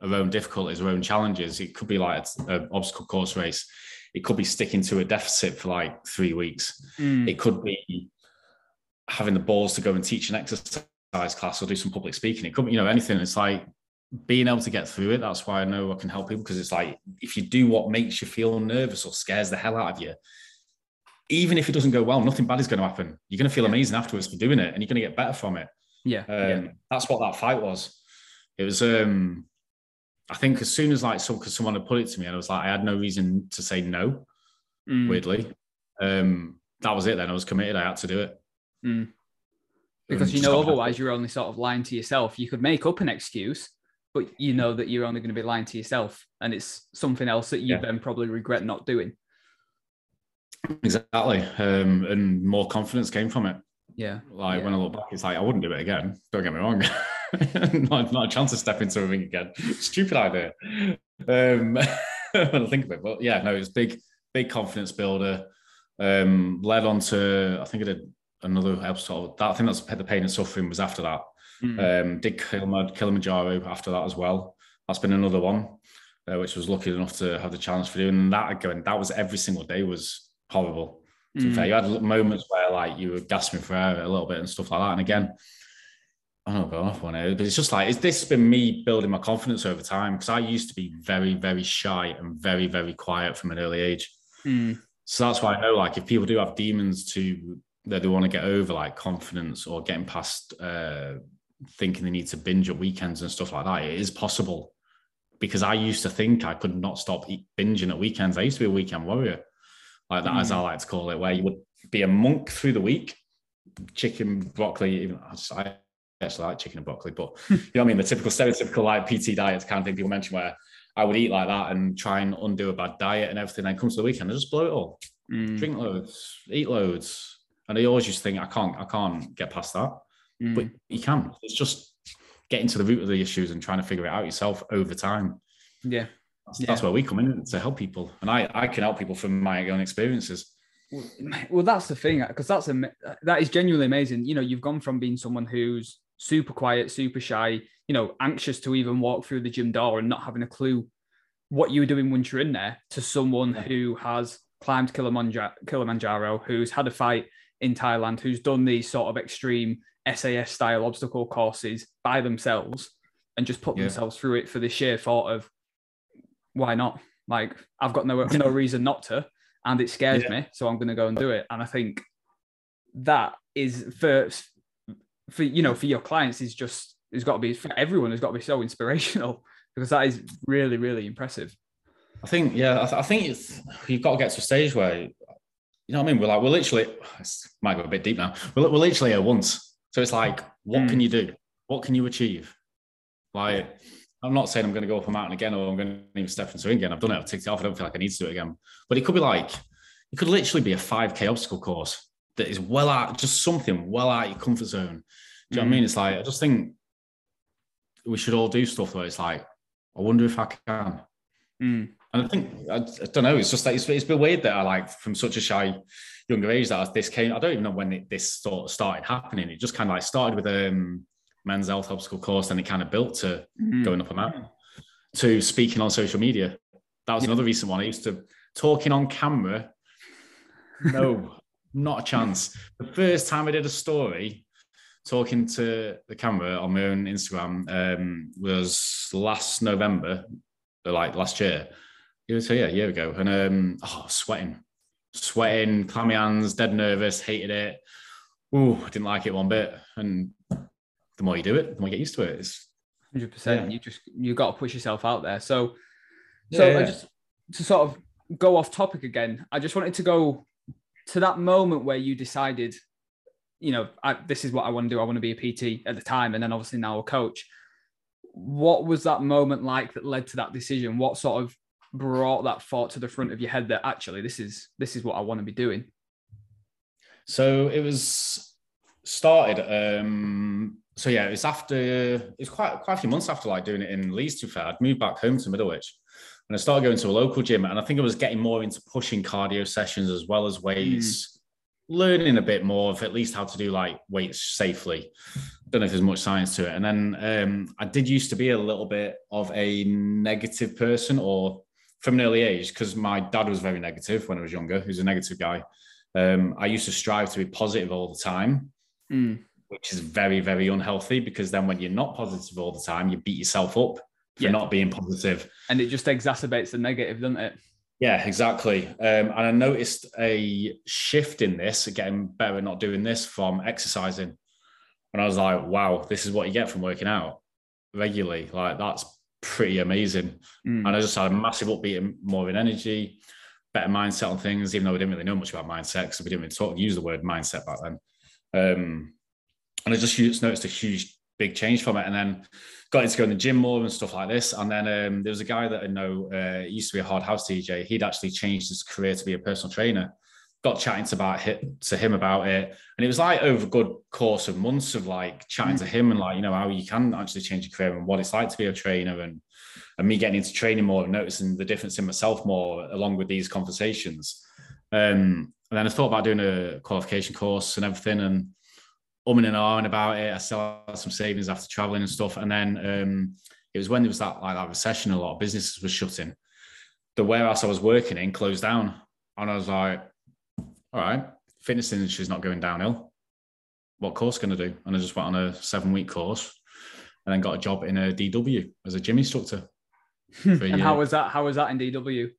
our own difficulties, our own challenges. It could be like an obstacle course race. It could be sticking to a deficit for like three weeks. Mm. It could be having the balls to go and teach an exercise class or do some public speaking. It could be, you know, anything. It's like being able to get through it. That's why I know I can help people because it's like if you do what makes you feel nervous or scares the hell out of you, even if it doesn't go well, nothing bad is going to happen. You're going to feel amazing afterwards for doing it, and you're going to get better from it. Yeah, um, yeah. that's what that fight was. It was. um I think as soon as like so, because someone had put it to me, and I was like, I had no reason to say no. Mm. Weirdly, um, that was it. Then I was committed. I had to do it. Mm. Because you know, otherwise you're only sort of lying to yourself. You could make up an excuse, but you know that you're only going to be lying to yourself, and it's something else that you yeah. then probably regret not doing. Exactly. Um, and more confidence came from it. Yeah. Like yeah. when I look back, it's like I wouldn't do it again. Don't get me wrong. not, not, a chance to step into a ring again. Stupid idea. Um, when I think of it, but yeah, no, it was big, big confidence builder. Um, led on to I think I did another episode. That I think that's the pain and suffering was after that. Mm. Um, did Kilimanjaro after that as well. That's been another one, uh, which was lucky enough to have the challenge for doing that. again. that was every single day was horrible. To mm. fair, you had moments where like you were gasping for air a little bit and stuff like that. And again, I don't go off on it, but it's just like, is this been me building my confidence over time? Because I used to be very, very shy and very, very quiet from an early age. Mm. So that's why I know, like, if people do have demons to that they want to get over, like confidence or getting past uh, thinking they need to binge at weekends and stuff like that, it is possible. Because I used to think I could not stop binging at weekends. I used to be a weekend warrior like that, mm. as I like to call it, where you would be a monk through the week, chicken, broccoli. Even I, just, I actually like chicken and broccoli, but you know what I mean. The typical stereotypical like PT diet kind of thing people mention, where I would eat like that and try and undo a bad diet and everything. Then comes to the weekend, I just blow it all, mm. drink loads, eat loads, and I always just think I can't, I can't get past that, mm. but you can. It's just getting to the root of the issues and trying to figure it out yourself over time. Yeah. That's, yeah. that's where we come in to help people, and I I can help people from my own experiences. Well, that's the thing because that's a that is genuinely amazing. You know, you've gone from being someone who's super quiet, super shy, you know, anxious to even walk through the gym door and not having a clue what you were doing once you're in there, to someone who has climbed Kilimanjaro, Kilimanjaro, who's had a fight in Thailand, who's done these sort of extreme SAS style obstacle courses by themselves and just put yeah. themselves through it for the sheer thought of why not? Like I've got no no reason not to, and it scares yeah. me, so I'm going to go and do it. And I think that is for for you know for your clients is just it's got to be for everyone has got to be so inspirational because that is really really impressive. I think yeah, I, th- I think it's you've got to get to a stage where you know what I mean. We're like we're literally might go a bit deep now. We're, we're literally here once, so it's like what mm. can you do? What can you achieve? Like I'm not saying I'm going to go up a mountain again or I'm going to even step into it again. I've done it. I've ticked it off. I don't feel like I need to do it again. But it could be like, it could literally be a 5K obstacle course that is well out, just something well out your comfort zone. Do you mm. know what I mean? Mm. It's like, I just think we should all do stuff where it's like, I wonder if I can. Mm. And I think, I, I, don't know, it's just like, it's, it's been weird that I like from such a shy younger age that this came, I don't even know when it, this sort of started happening. It just kind of like started with, um, men's health obstacle course, then it kind of built to mm-hmm. going up a mountain to speaking on social media. That was yeah. another recent one. I used to talking on camera. No, not a chance. The first time I did a story talking to the camera on my own Instagram um, was last November, like last year. It was yeah, a year ago. And um, oh, sweating, sweating, clammy hands, dead nervous, hated it. Ooh, didn't like it one bit. And the more you do it, the more you get used to it. It's hundred yeah. percent. You just you got to push yourself out there. So, so yeah, yeah. I just to sort of go off topic again. I just wanted to go to that moment where you decided, you know, I, this is what I want to do. I want to be a PT at the time, and then obviously now a coach. What was that moment like that led to that decision? What sort of brought that thought to the front of your head that actually this is this is what I want to be doing? So it was started um so yeah, it's after it's quite quite a few months after like doing it in Leeds. To fair, I'd moved back home to Middlewich, and I started going to a local gym, and I think I was getting more into pushing cardio sessions as well as weights, mm. learning a bit more of at least how to do like weights safely. Don't know if there's much science to it. And then um, I did used to be a little bit of a negative person, or from an early age, because my dad was very negative when I was younger. He was a negative guy. Um, I used to strive to be positive all the time. Mm which is very, very unhealthy because then when you're not positive all the time, you beat yourself up for yeah. not being positive. And it just exacerbates the negative, doesn't it? Yeah, exactly. Um, and I noticed a shift in this, getting better at not doing this from exercising. And I was like, wow, this is what you get from working out regularly. Like, that's pretty amazing. Mm. And I just had a massive upbeat, more in energy, better mindset on things, even though we didn't really know much about mindset because we didn't really talk, use the word mindset back then. Um, and I just noticed a huge big change from it. And then got into going to the gym more and stuff like this. And then um, there was a guy that I know uh, used to be a hard house DJ. He'd actually changed his career to be a personal trainer. Got chatting to about hit, to him about it, and it was like over a good course of months of like chatting to him and like you know how you can actually change your career and what it's like to be a trainer and and me getting into training more and noticing the difference in myself more along with these conversations. Um, and then I thought about doing a qualification course and everything, and umming and ahhing about it. I still had some savings after traveling and stuff. And then um, it was when there was that like that recession, a lot of businesses were shutting. The warehouse I was working in closed down, and I was like, "All right, fitness industry's not going downhill. What course going to do?" And I just went on a seven week course, and then got a job in a DW as a gym instructor. and how was that? How was that in DW?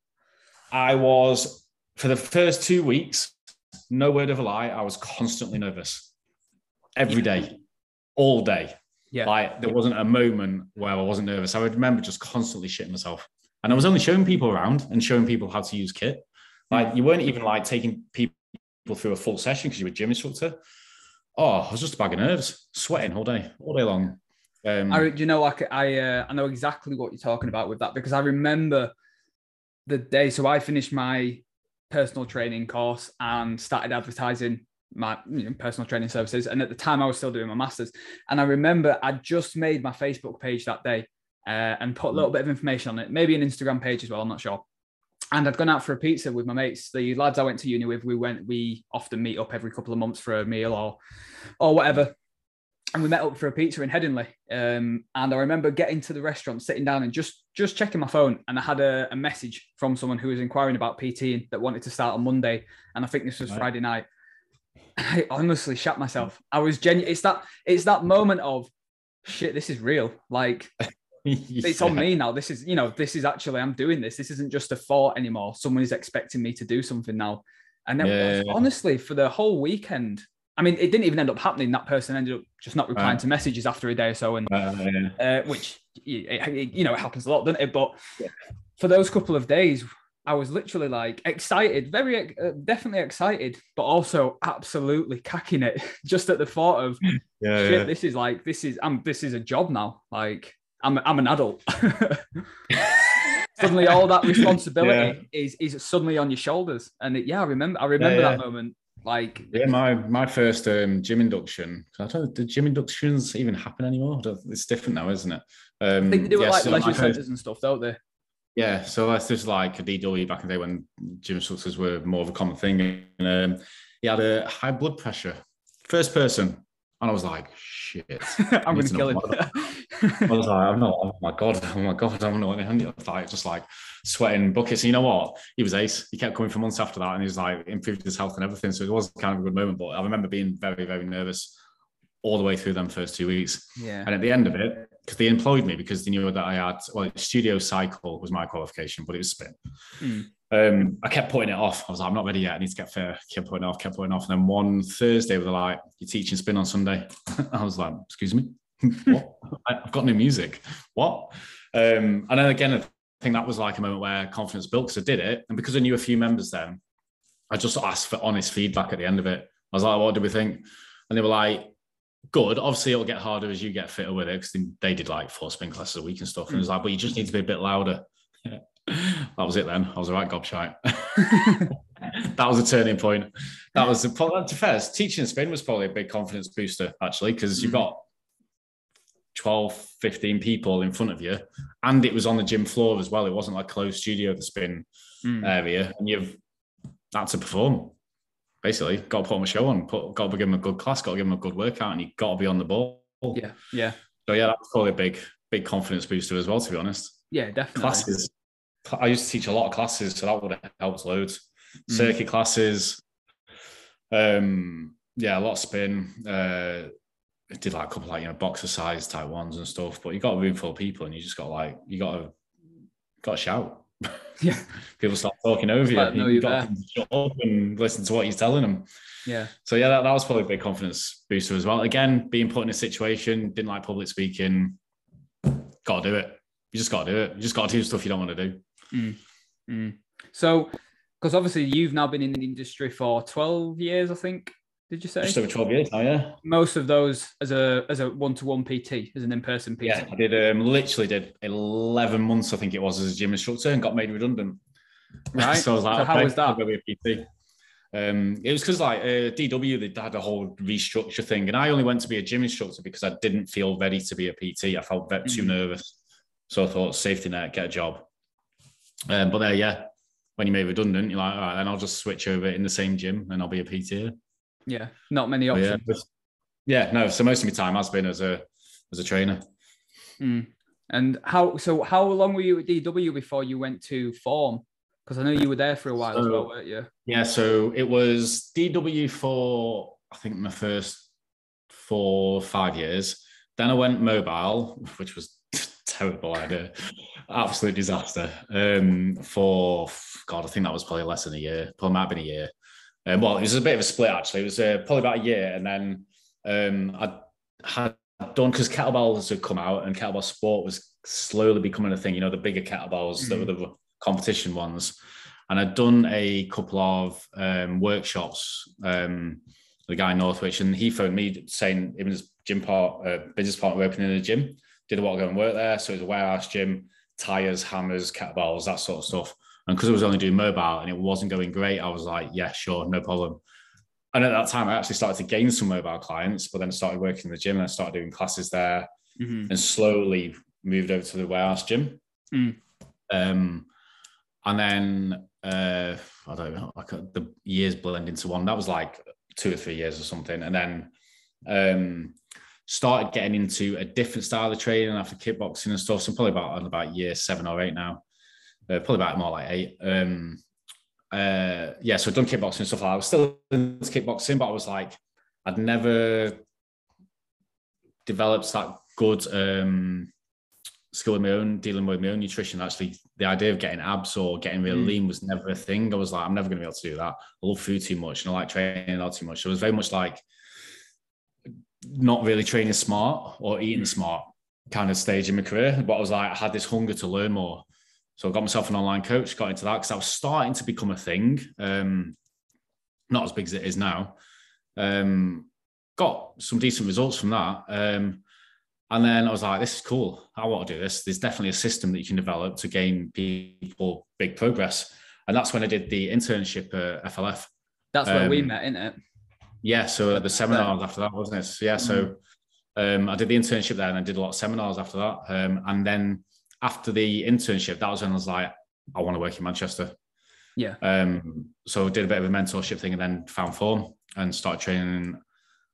I was for the first two weeks. No word of a lie. I was constantly nervous every day, all day. Yeah. Like there wasn't a moment where I wasn't nervous. I would remember just constantly shitting myself. And I was only showing people around and showing people how to use kit. Like you weren't even like taking people through a full session because you were a gym instructor. Oh, I was just a bag of nerves, sweating all day, all day long. Um, I, you know, like I, uh, I know exactly what you're talking about with that because I remember the day. So I finished my personal training course and started advertising my you know, personal training services. And at the time, I was still doing my masters. And I remember I just made my Facebook page that day, uh, and put a little bit of information on it, maybe an Instagram page as well. I'm not sure. And I'd gone out for a pizza with my mates, the lads I went to uni with. We went, we often meet up every couple of months for a meal or, or whatever. And we met up for a pizza in Headingley. Um, and I remember getting to the restaurant, sitting down, and just just checking my phone. And I had a, a message from someone who was inquiring about PT that wanted to start on Monday. And I think this was right. Friday night. I honestly shat myself. I was genuine. It's that it's that moment of shit. This is real. Like it's on me now. This is, you know, this is actually, I'm doing this. This isn't just a thought anymore. Someone is expecting me to do something now. And then yeah. honestly, for the whole weekend, I mean, it didn't even end up happening. That person ended up just not replying to messages after a day or so, and uh, yeah. uh, which it, you know it happens a lot, doesn't it? But yeah. for those couple of days, I was literally like excited, very uh, definitely excited, but also absolutely cacking it just at the thought of yeah, shit. This is like this is I'm this is a job now. Like I'm I'm an adult. suddenly, all that responsibility yeah. is is suddenly on your shoulders, and it, yeah, I remember I remember yeah, yeah. that moment. Like yeah, my my first um, gym induction. I don't know, do gym inductions even happen anymore? It's different now, isn't it? Um, I think they do it like so leisure centres and stuff, don't they? Yeah, so that's just like a DW back in the day when gym instructors were more of a common thing. And um, he had a high blood pressure. First person and I was like, shit. I'm going to kill him. I was like, I'm not, oh my God, oh my God, I'm not, I like, just like sweating buckets. And you know what? He was ace. He kept coming for months after that and he's like improved his health and everything. So it was kind of a good moment. But I remember being very, very nervous all the way through them first two weeks. Yeah. And at the end of it, because they employed me because they knew that I had, well, studio cycle was my qualification, but it was spin. Mm. Um, I kept putting it off. I was like, I'm not ready yet. I need to get fair. Kept putting off, kept putting off. And then one Thursday, they were like, You're teaching spin on Sunday. I was like, Excuse me? what? I've got new music. What? Um, and then again, I think that was like a moment where confidence built because I did it. And because I knew a few members then, I just asked for honest feedback at the end of it. I was like, What do we think? And they were like, Good. Obviously, it'll get harder as you get fitter with it because they did like four spin classes a week and stuff. And it was like, But you just need to be a bit louder that was it then. I was a right gobshite. that was a turning point. That was the problem. to first teaching spin was probably a big confidence booster actually because you've mm. got 12, 15 people in front of you, and it was on the gym floor as well. It wasn't like a closed studio, the spin mm. area, and you've had to perform. Basically, got to put on a show on, put, got to give him a good class, got to give them a good workout, and you got to be on the ball. Yeah, yeah. So yeah, that was probably a big, big confidence booster as well. To be honest. Yeah, definitely. Classes, I used to teach a lot of classes, so that would have helped loads. Mm. Circuit classes, um, yeah, a lot of spin. Uh, did like a couple like you know boxercise type ones and stuff, but you got a room full of people, and you just got like you got to got to shout. Yeah, people start talking over you. You got to shut up and listen to what you're telling them. Yeah. So yeah, that, that was probably a big confidence booster as well. Again, being put in a situation, didn't like public speaking. Got to do it. You just got to do it. You just got to do stuff you don't want to do. Mm. Mm. So, because obviously you've now been in the industry for 12 years, I think. Did you say? Just over 12 years now, yeah. Most of those as a as a one-to-one PT, as an in-person PT. Yeah, I did um, literally did 11 months, I think it was, as a gym instructor and got made redundant. Right. so I was like, so okay, how was that? I'll be a PT. Um, it was because like uh, DW they had a whole restructure thing, and I only went to be a gym instructor because I didn't feel ready to be a PT. I felt too mm-hmm. nervous, so I thought safety net, get a job. Um, but there, yeah, when you made redundant, you're like, all right, then I'll just switch over in the same gym and I'll be a PT. Yeah, not many options. Yeah, yeah, no. So most of my time has been as a as a trainer. Mm. And how? So how long were you at DW before you went to Form? Because I know you were there for a while so, as well, weren't you? Yeah. So it was DW for I think my first four five years. Then I went mobile, which was terrible idea, absolute disaster. Um, for God, I think that was probably less than a year. Probably might have been a year. Um, well, it was a bit of a split actually. It was uh, probably about a year, and then um, I had done because kettlebells had come out and kettlebell sport was slowly becoming a thing. You know, the bigger kettlebells mm-hmm. that were the competition ones, and I'd done a couple of um, workshops. Um, the guy in Northwich, and he phoned me saying him and his gym part, uh, business partner were opening a gym, did a while ago and work there. So it was a warehouse gym, tires, hammers, kettlebells, that sort of stuff. And because I was only doing mobile and it wasn't going great, I was like, yeah, sure, no problem. And at that time, I actually started to gain some mobile clients, but then I started working in the gym and I started doing classes there. Mm-hmm. And slowly, moved over to the warehouse gym. Mm. Um, and then uh, I don't know, like the years blend into one. That was like two or three years or something, and then um, started getting into a different style of training after kickboxing and stuff. So I'm probably about on about year seven or eight now. Uh, probably about more like eight. Um, uh, yeah, so I've done kickboxing and stuff like that. I was still into kickboxing, but I was like, I'd never developed that good um, skill with my own dealing with my own nutrition. Actually, the idea of getting abs or getting really mm. lean was never a thing. I was like, I'm never going to be able to do that. I love food too much and I like training not too much. So it was very much like not really training smart or eating mm. smart kind of stage in my career. But I was like, I had this hunger to learn more. So I got myself an online coach, got into that because I was starting to become a thing. Um, not as big as it is now. Um, got some decent results from that. Um, and then I was like, this is cool. I want to do this. There's definitely a system that you can develop to gain people big progress. And that's when I did the internship at FLF. That's where um, we met, isn't it? Yeah. So the seminars after that, wasn't it? So, yeah. So mm. um, I did the internship there and I did a lot of seminars after that. Um, and then after the internship, that was when I was like, I want to work in Manchester. Yeah. Um, so I did a bit of a mentorship thing and then found form and started training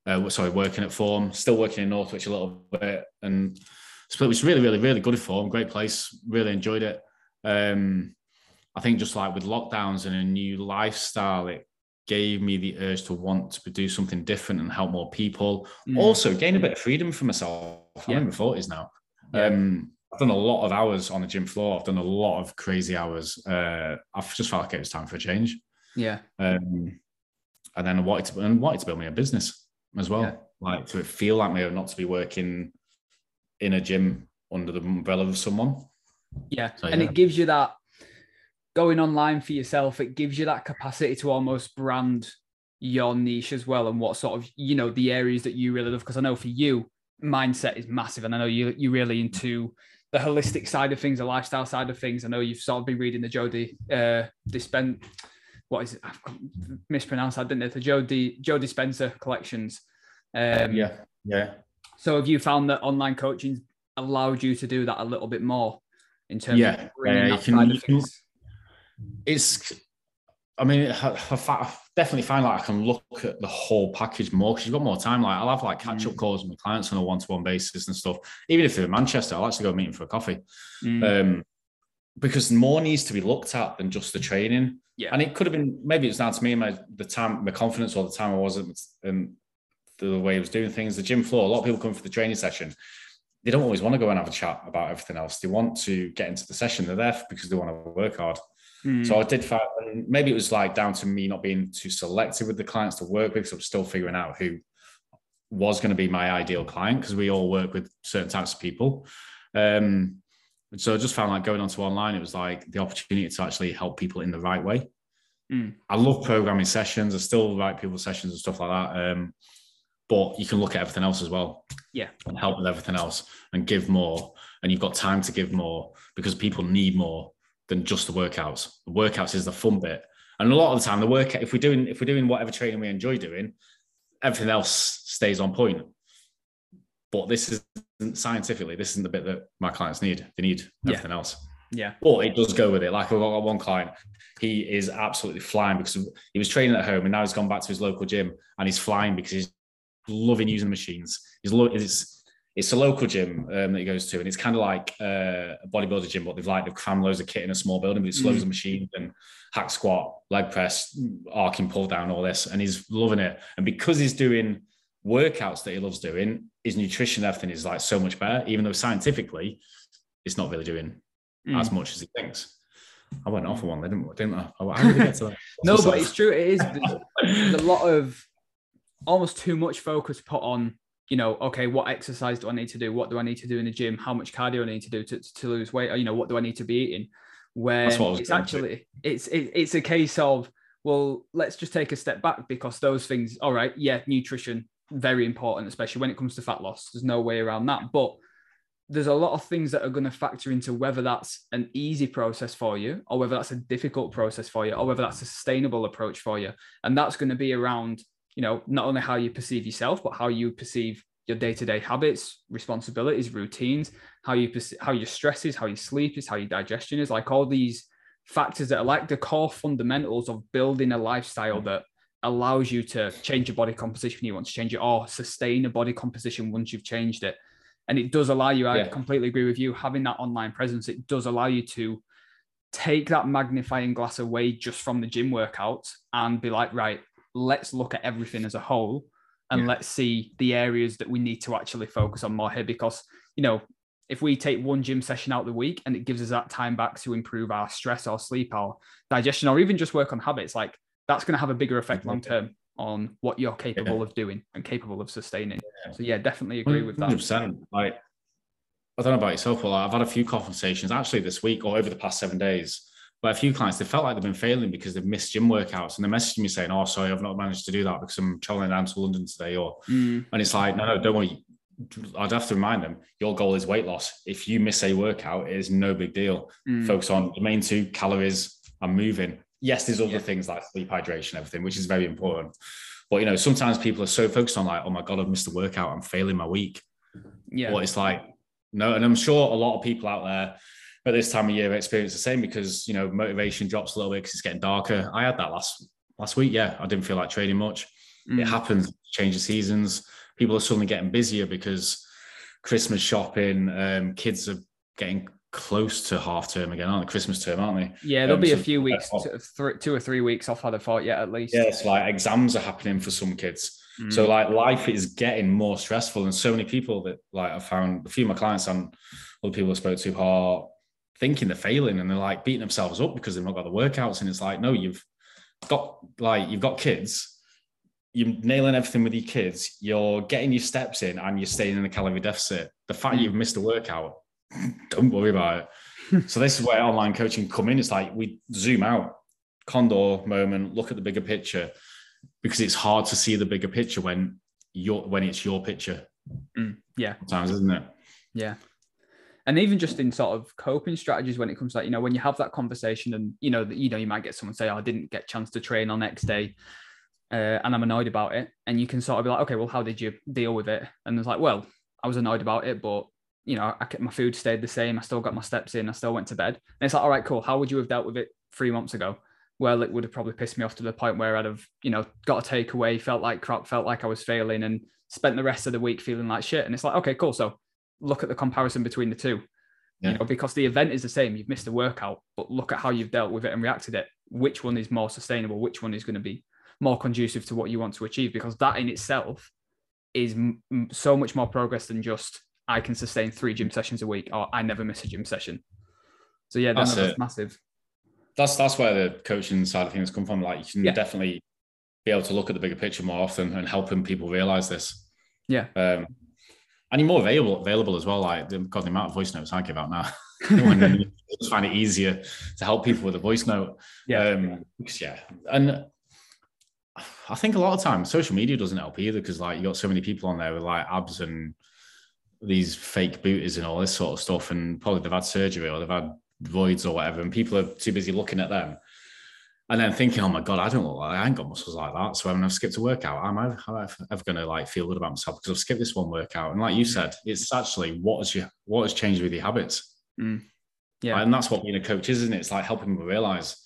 uh, sorry, working at Form, still working in Northwich a little bit, and it was really, really, really good at Form. Great place, really enjoyed it. Um, I think just like with lockdowns and a new lifestyle, it gave me the urge to want to do something different and help more people. Mm. Also, gain a bit of freedom for myself. I'm in my forties now. Yeah. Um, I've done a lot of hours on the gym floor. I've done a lot of crazy hours. Uh, I've just felt like it was time for a change. Yeah. Um, and then I wanted to and wanted to build me a business as well. Yeah. Like to feel like me, or not to be working in a gym under the umbrella of someone. Yeah. So, and yeah. it gives you that going online for yourself, it gives you that capacity to almost brand your niche as well and what sort of, you know, the areas that you really love. Because I know for you, mindset is massive. And I know you you're really into the holistic side of things, the lifestyle side of things. I know you've sort of been reading the Jody uh Dispen what is it? I've mispronounced that, didn't it? The Joe D Joe Dispenza collections. Um, yeah, yeah. So have you found that online coaching allowed you to do that a little bit more in terms yeah, of bringing uh, that can, side of things? It's, I mean, I, I, definitely find like I can look at the whole package more because you've got more time. Like I'll have like catch up mm. calls with my clients on a one to one basis and stuff. Even if they're in Manchester, I'll actually go meet them for a coffee. Mm. Um, because more needs to be looked at than just the training. Yeah. And it could have been maybe it's down to me my the time my confidence or the time I wasn't and the way I was doing things. The gym floor, a lot of people come for the training session. They don't always want to go and have a chat about everything else. They want to get into the session. They're there because they want to work hard. Mm. So I did find maybe it was like down to me not being too selective with the clients to work with So I'm still figuring out who was going to be my ideal client because we all work with certain types of people. Um, so I just found like going onto online, it was like the opportunity to actually help people in the right way. Mm. I love programming sessions. I still write people sessions and stuff like that. Um, but you can look at everything else as well. Yeah. And help with everything else and give more. And you've got time to give more because people need more than just the workouts. The workouts is the fun bit. And a lot of the time, the work if we're doing if we're doing whatever training we enjoy doing, everything else stays on point. But this isn't scientifically, this isn't the bit that my clients need. They need everything yeah. else. Yeah. But it does go with it. Like I've got one client, he is absolutely flying because he was training at home and now he's gone back to his local gym and he's flying because he's loving using the machines. He's lo- it's it's a local gym um, that he goes to, and it's kind of like uh, a bodybuilder gym, but they've like they've crammed loads of kit in a small building, but it's mm. loads of machines and hack squat, leg press, arcing pull down, all this, and he's loving it. And because he's doing workouts that he loves doing, his nutrition everything is like so much better, even though scientifically it's not really doing mm. as much as he thinks. I went off on one, didn't, didn't I? How did get to that? no, but it's true. It is. There's, there's a lot of almost too much focus put on you know, okay, what exercise do I need to do? What do I need to do in the gym? How much cardio I need to do to, to lose weight? Or, you know, what do I need to be eating? Where it's actually it's it, it's a case of well, let's just take a step back because those things, all right, yeah, nutrition very important, especially when it comes to fat loss. There's no way around that, but there's a lot of things that are going to factor into whether that's an easy process for you or whether that's a difficult process for you or whether that's a sustainable approach for you and that's going to be around you know, not only how you perceive yourself, but how you perceive your day-to-day habits, responsibilities, routines, how you how your stress is, how your sleep is, how your digestion is, like all these factors that are like the core fundamentals of building a lifestyle mm. that allows you to change your body composition when you want to change it or sustain a body composition once you've changed it. And it does allow you, I yeah. completely agree with you, having that online presence, it does allow you to take that magnifying glass away just from the gym workouts and be like, right, let's look at everything as a whole and yeah. let's see the areas that we need to actually focus on more here because, you know, if we take one gym session out the week and it gives us that time back to improve our stress or sleep or digestion or even just work on habits, like that's going to have a bigger effect long term on what you're capable yeah. of doing and capable of sustaining. Yeah. So yeah, definitely agree with that. 100%. Like I don't know about yourself, but like, I've had a few conversations actually this week or over the past seven days. But a few clients, they felt like they've been failing because they've missed gym workouts and they're messaging me saying, Oh, sorry, I've not managed to do that because I'm traveling down to London today. Or mm. and it's like, no, no, don't worry. I'd have to remind them your goal is weight loss. If you miss a workout, it is no big deal. Mm. Focus on the main two calories and moving yes, there's other yeah. things like sleep, hydration, everything, which is very important. But you know, sometimes people are so focused on like, oh my god, I've missed a workout, I'm failing my week. Yeah. But it's like, no, and I'm sure a lot of people out there at this time of year I experience the same because you know motivation drops a little bit because it's getting darker. I had that last last week. Yeah, I didn't feel like trading much. Mm. It happens. Change of seasons. People are suddenly getting busier because Christmas shopping. Um, kids are getting close to half term again, aren't they? Christmas term, aren't they? Yeah, there'll um, be a few weeks, two, two or three weeks off had a thought yet at least. Yeah, it's like exams are happening for some kids. Mm. So like life is getting more stressful, and so many people that like I found a few of my clients and other people I spoke to are thinking they're failing and they're like beating themselves up because they've not got the workouts. And it's like, no, you've got like you've got kids, you're nailing everything with your kids, you're getting your steps in, and you're staying in the calorie deficit. The fact you've missed a workout don't worry about it. so this is where online coaching come in. It's like we zoom out, condor moment, look at the bigger picture, because it's hard to see the bigger picture when you're when it's your picture. Mm, yeah, sometimes isn't it? Yeah. And even just in sort of coping strategies when it comes to like, you know, when you have that conversation and you know that you know you might get someone say, oh, I didn't get a chance to train on next day. Uh, and I'm annoyed about it. And you can sort of be like, okay, well, how did you deal with it? And it's like, well, I was annoyed about it, but you know, I kept my food stayed the same. I still got my steps in. I still went to bed. And it's like, all right, cool. How would you have dealt with it three months ago? Well, it would have probably pissed me off to the point where I'd have, you know, got a takeaway, felt like crap, felt like I was failing, and spent the rest of the week feeling like shit. And it's like, okay, cool. So look at the comparison between the two. Yeah. You know, because the event is the same. You've missed a workout, but look at how you've dealt with it and reacted it. Which one is more sustainable? Which one is going to be more conducive to what you want to achieve? Because that in itself is m- so much more progress than just I can sustain three gym sessions a week, or I never miss a gym session. So yeah, that's, that's massive. That's that's where the coaching side of things come from. Like you can yeah. definitely be able to look at the bigger picture more often and helping people realize this. Yeah. Um, and you're more available available as well. Like the, God, the amount of voice notes I give out now. I just find it easier to help people with a voice note. Yeah. Um, yeah. And I think a lot of times social media doesn't help either because like you got so many people on there with like abs and these fake booties and all this sort of stuff, and probably they've had surgery or they've had voids or whatever, and people are too busy looking at them and then thinking, oh my god, I don't look like I ain't got muscles like that. So when I've skipped a workout, am I, ever going to like feel good about myself because I've skipped this one workout? And like you said, it's actually what has you what has changed with your habits. Mm. Yeah, and that's what being a coach is, isn't it? It's like helping people realize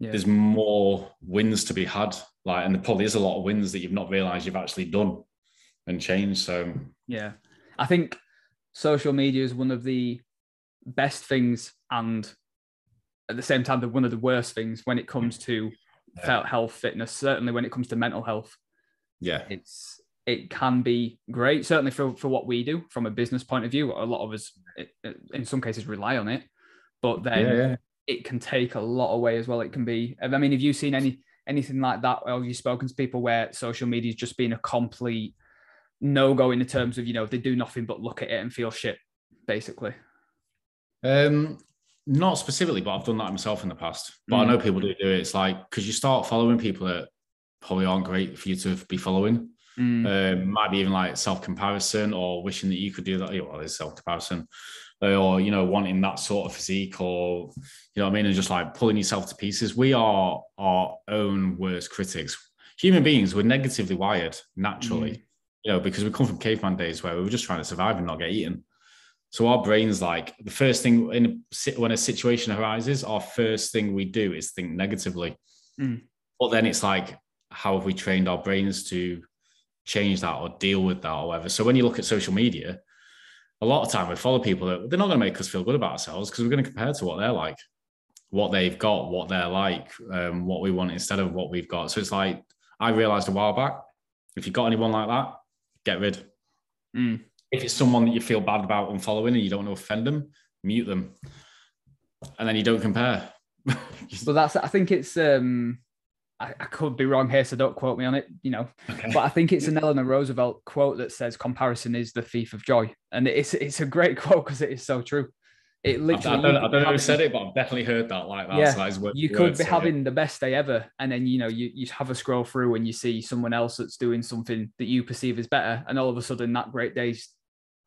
yeah. there's more wins to be had. Like, and there probably is a lot of wins that you've not realized you've actually done and changed. So yeah, I think social media is one of the best things and at the same time, they're one of the worst things when it comes to yeah. health, fitness, certainly when it comes to mental health. Yeah. It's, it can be great, certainly for, for what we do from a business point of view. A lot of us, in some cases, rely on it, but then yeah, yeah. it can take a lot away as well. It can be, I mean, have you seen any anything like that? Or have you spoken to people where social media has just been a complete no go in the terms of you know they do nothing but look at it and feel shit basically um not specifically but i've done that myself in the past. But mm. i know people do do it. It's like because you start following people that probably aren't great for you to be following. Mm. um, might be even like self-comparison or wishing that you could do that. Well there's self-comparison. Or you know wanting that sort of physique or you know what i mean? And just like pulling yourself to pieces. We are our own worst critics. Human beings we're negatively wired naturally. Mm. You know, because we come from caveman days where we were just trying to survive and not get eaten. So our brains, like the first thing in a, when a situation arises, our first thing we do is think negatively. Mm. But then it's like, how have we trained our brains to change that or deal with that or whatever? So when you look at social media, a lot of time we follow people that they're not going to make us feel good about ourselves because we're going to compare to what they're like, what they've got, what they're like, um, what we want instead of what we've got. So it's like I realized a while back, if you've got anyone like that, get rid. Mm. If it's someone that you feel bad about unfollowing and you don't want to offend them, mute them, and then you don't compare. but that's I think it's um I, I, could be wrong here, so don't quote me on it, you know. Okay. But I think it's an Eleanor Roosevelt quote that says comparison is the thief of joy. And it's it's a great quote because it is so true. It literally I don't, I don't know who said it, but I've definitely heard that like that. Yeah, so that you could be having it. the best day ever, and then you know you, you have a scroll through and you see someone else that's doing something that you perceive as better, and all of a sudden that great day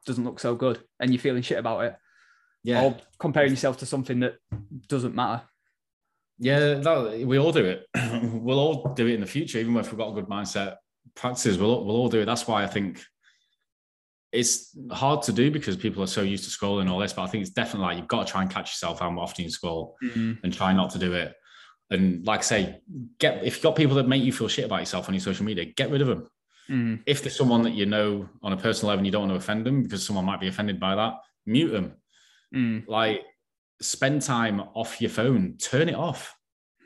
doesn't look so good, and you're feeling shit about it. Yeah. Or comparing yourself to something that doesn't matter. Yeah, that, we all do it. we'll all do it in the future, even if we've got a good mindset practices. We'll we'll all do it. That's why I think it's hard to do because people are so used to scrolling and all this. But I think it's definitely like you've got to try and catch yourself how often you scroll mm-hmm. and try not to do it. And like I say, get if you've got people that make you feel shit about yourself on your social media, get rid of them. Mm. If there's someone that you know on a personal level and you don't want to offend them because someone might be offended by that, mute them. Mm. Like spend time off your phone, turn it off.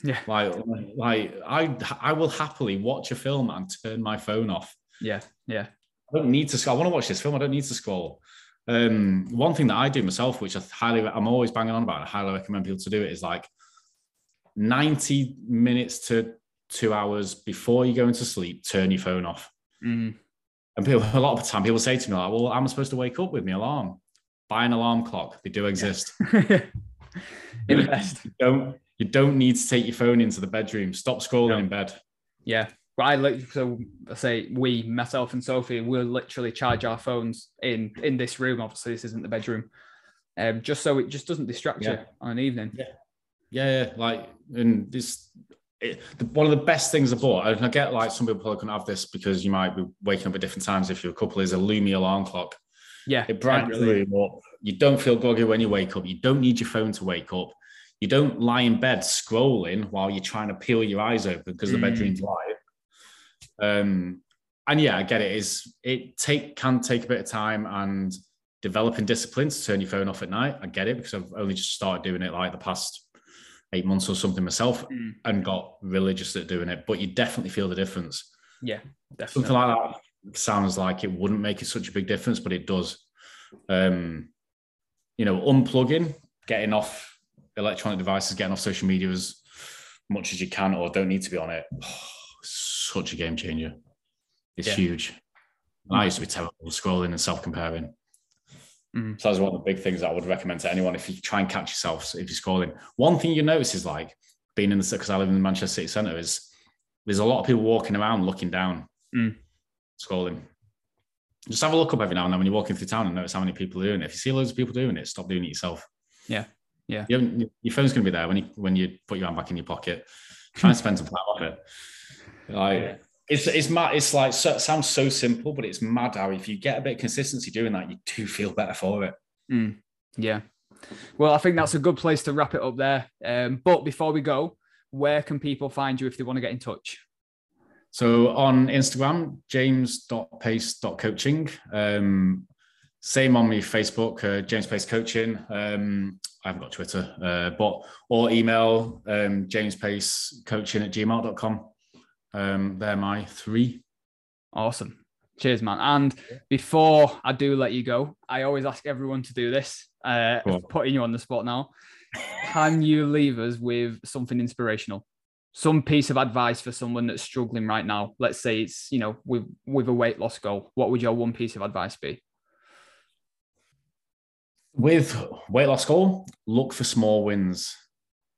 Yeah. Like, like I, I will happily watch a film and turn my phone off. Yeah. Yeah. I don't need to. I want to watch this film. I don't need to scroll. Um, one thing that I do myself, which I highly, I'm always banging on about, I highly recommend people to do it, is like 90 minutes to two hours before you go into sleep, turn your phone off. Mm. And people, a lot of the time, people say to me, like, well, I'm supposed to wake up with my alarm. Buy an alarm clock. They do exist. Yeah. Invest. you don't you don't need to take your phone into the bedroom. Stop scrolling no. in bed. Yeah. I like so I say we, myself and Sophie, we'll literally charge our phones in in this room. Obviously, this isn't the bedroom. Um, just so it just doesn't distract yeah. you on an evening. Yeah. Yeah, yeah. Like and this it, the, one of the best things I bought, and I get like some people probably couldn't have this because you might be waking up at different times if you're a couple, is a Lumie alarm clock. Yeah. It brightens the room up. You don't feel groggy when you wake up. You don't need your phone to wake up. You don't lie in bed scrolling while you're trying to peel your eyes open because the mm. bedroom's light. Um, and yeah, I get it. Is it take can take a bit of time and developing discipline to turn your phone off at night. I get it because I've only just started doing it like the past eight months or something myself mm. and got religious at doing it. But you definitely feel the difference. Yeah, definitely. Something like that sounds like it wouldn't make such a big difference, but it does. Um, you know, unplugging, getting off electronic devices, getting off social media as much as you can, or don't need to be on it. Oh, such a game changer. It's yeah. huge. I used to be terrible scrolling and self comparing. Mm. So that's one of the big things I would recommend to anyone if you try and catch yourself if you're scrolling. One thing you notice is like being in the because I live in the Manchester City Centre is there's a lot of people walking around looking down, mm. scrolling. Just have a look up every now and then when you're walking through town and notice how many people are doing it. If you see loads of people doing it, stop doing it yourself. Yeah, yeah. You your phone's going to be there when you when you put your hand back in your pocket. Try and spend some time on it. Like. It's it's mad. It's like so, it sounds so simple, but it's mad how if you get a bit of consistency doing that, you do feel better for it. Mm. Yeah. Well, I think that's a good place to wrap it up there. Um, but before we go, where can people find you if they want to get in touch? So on Instagram, james.pace.coaching. Um, same on my Facebook, uh, James Pace Coaching. Um, I haven't got Twitter, uh, but or email um, James Pace Coaching at gmail.com. Um, they're my three. Awesome. Cheers, man. And before I do let you go, I always ask everyone to do this. Uh, putting you on the spot now. Can you leave us with something inspirational? Some piece of advice for someone that's struggling right now. Let's say it's, you know, with with a weight loss goal. What would your one piece of advice be? With weight loss goal, look for small wins.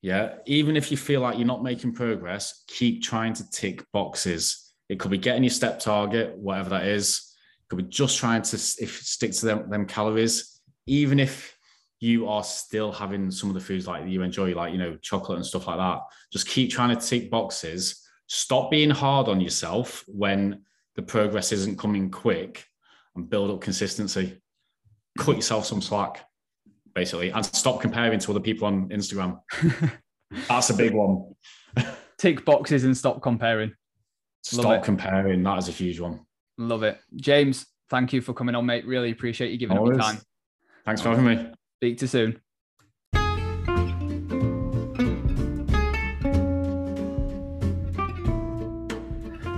Yeah. Even if you feel like you're not making progress, keep trying to tick boxes. It could be getting your step target, whatever that is. It could be just trying to if stick to them, them calories. Even if you are still having some of the foods like you enjoy, like you know, chocolate and stuff like that. Just keep trying to tick boxes. Stop being hard on yourself when the progress isn't coming quick and build up consistency. Cut yourself some slack, basically, and stop comparing to other people on Instagram. That's a big one. Tick boxes and stop comparing. Stop comparing. That is a huge one. Love it. James, thank you for coming on, mate. Really appreciate you giving Always. up your time. Thanks for having me. Speak to you soon.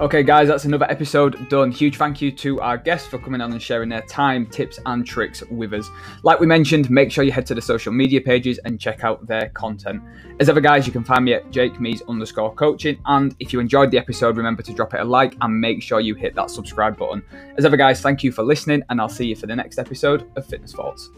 Okay, guys, that's another episode done. Huge thank you to our guests for coming on and sharing their time, tips, and tricks with us. Like we mentioned, make sure you head to the social media pages and check out their content. As ever, guys, you can find me at Jake Mees underscore coaching. And if you enjoyed the episode, remember to drop it a like and make sure you hit that subscribe button. As ever, guys, thank you for listening, and I'll see you for the next episode of Fitness Thoughts.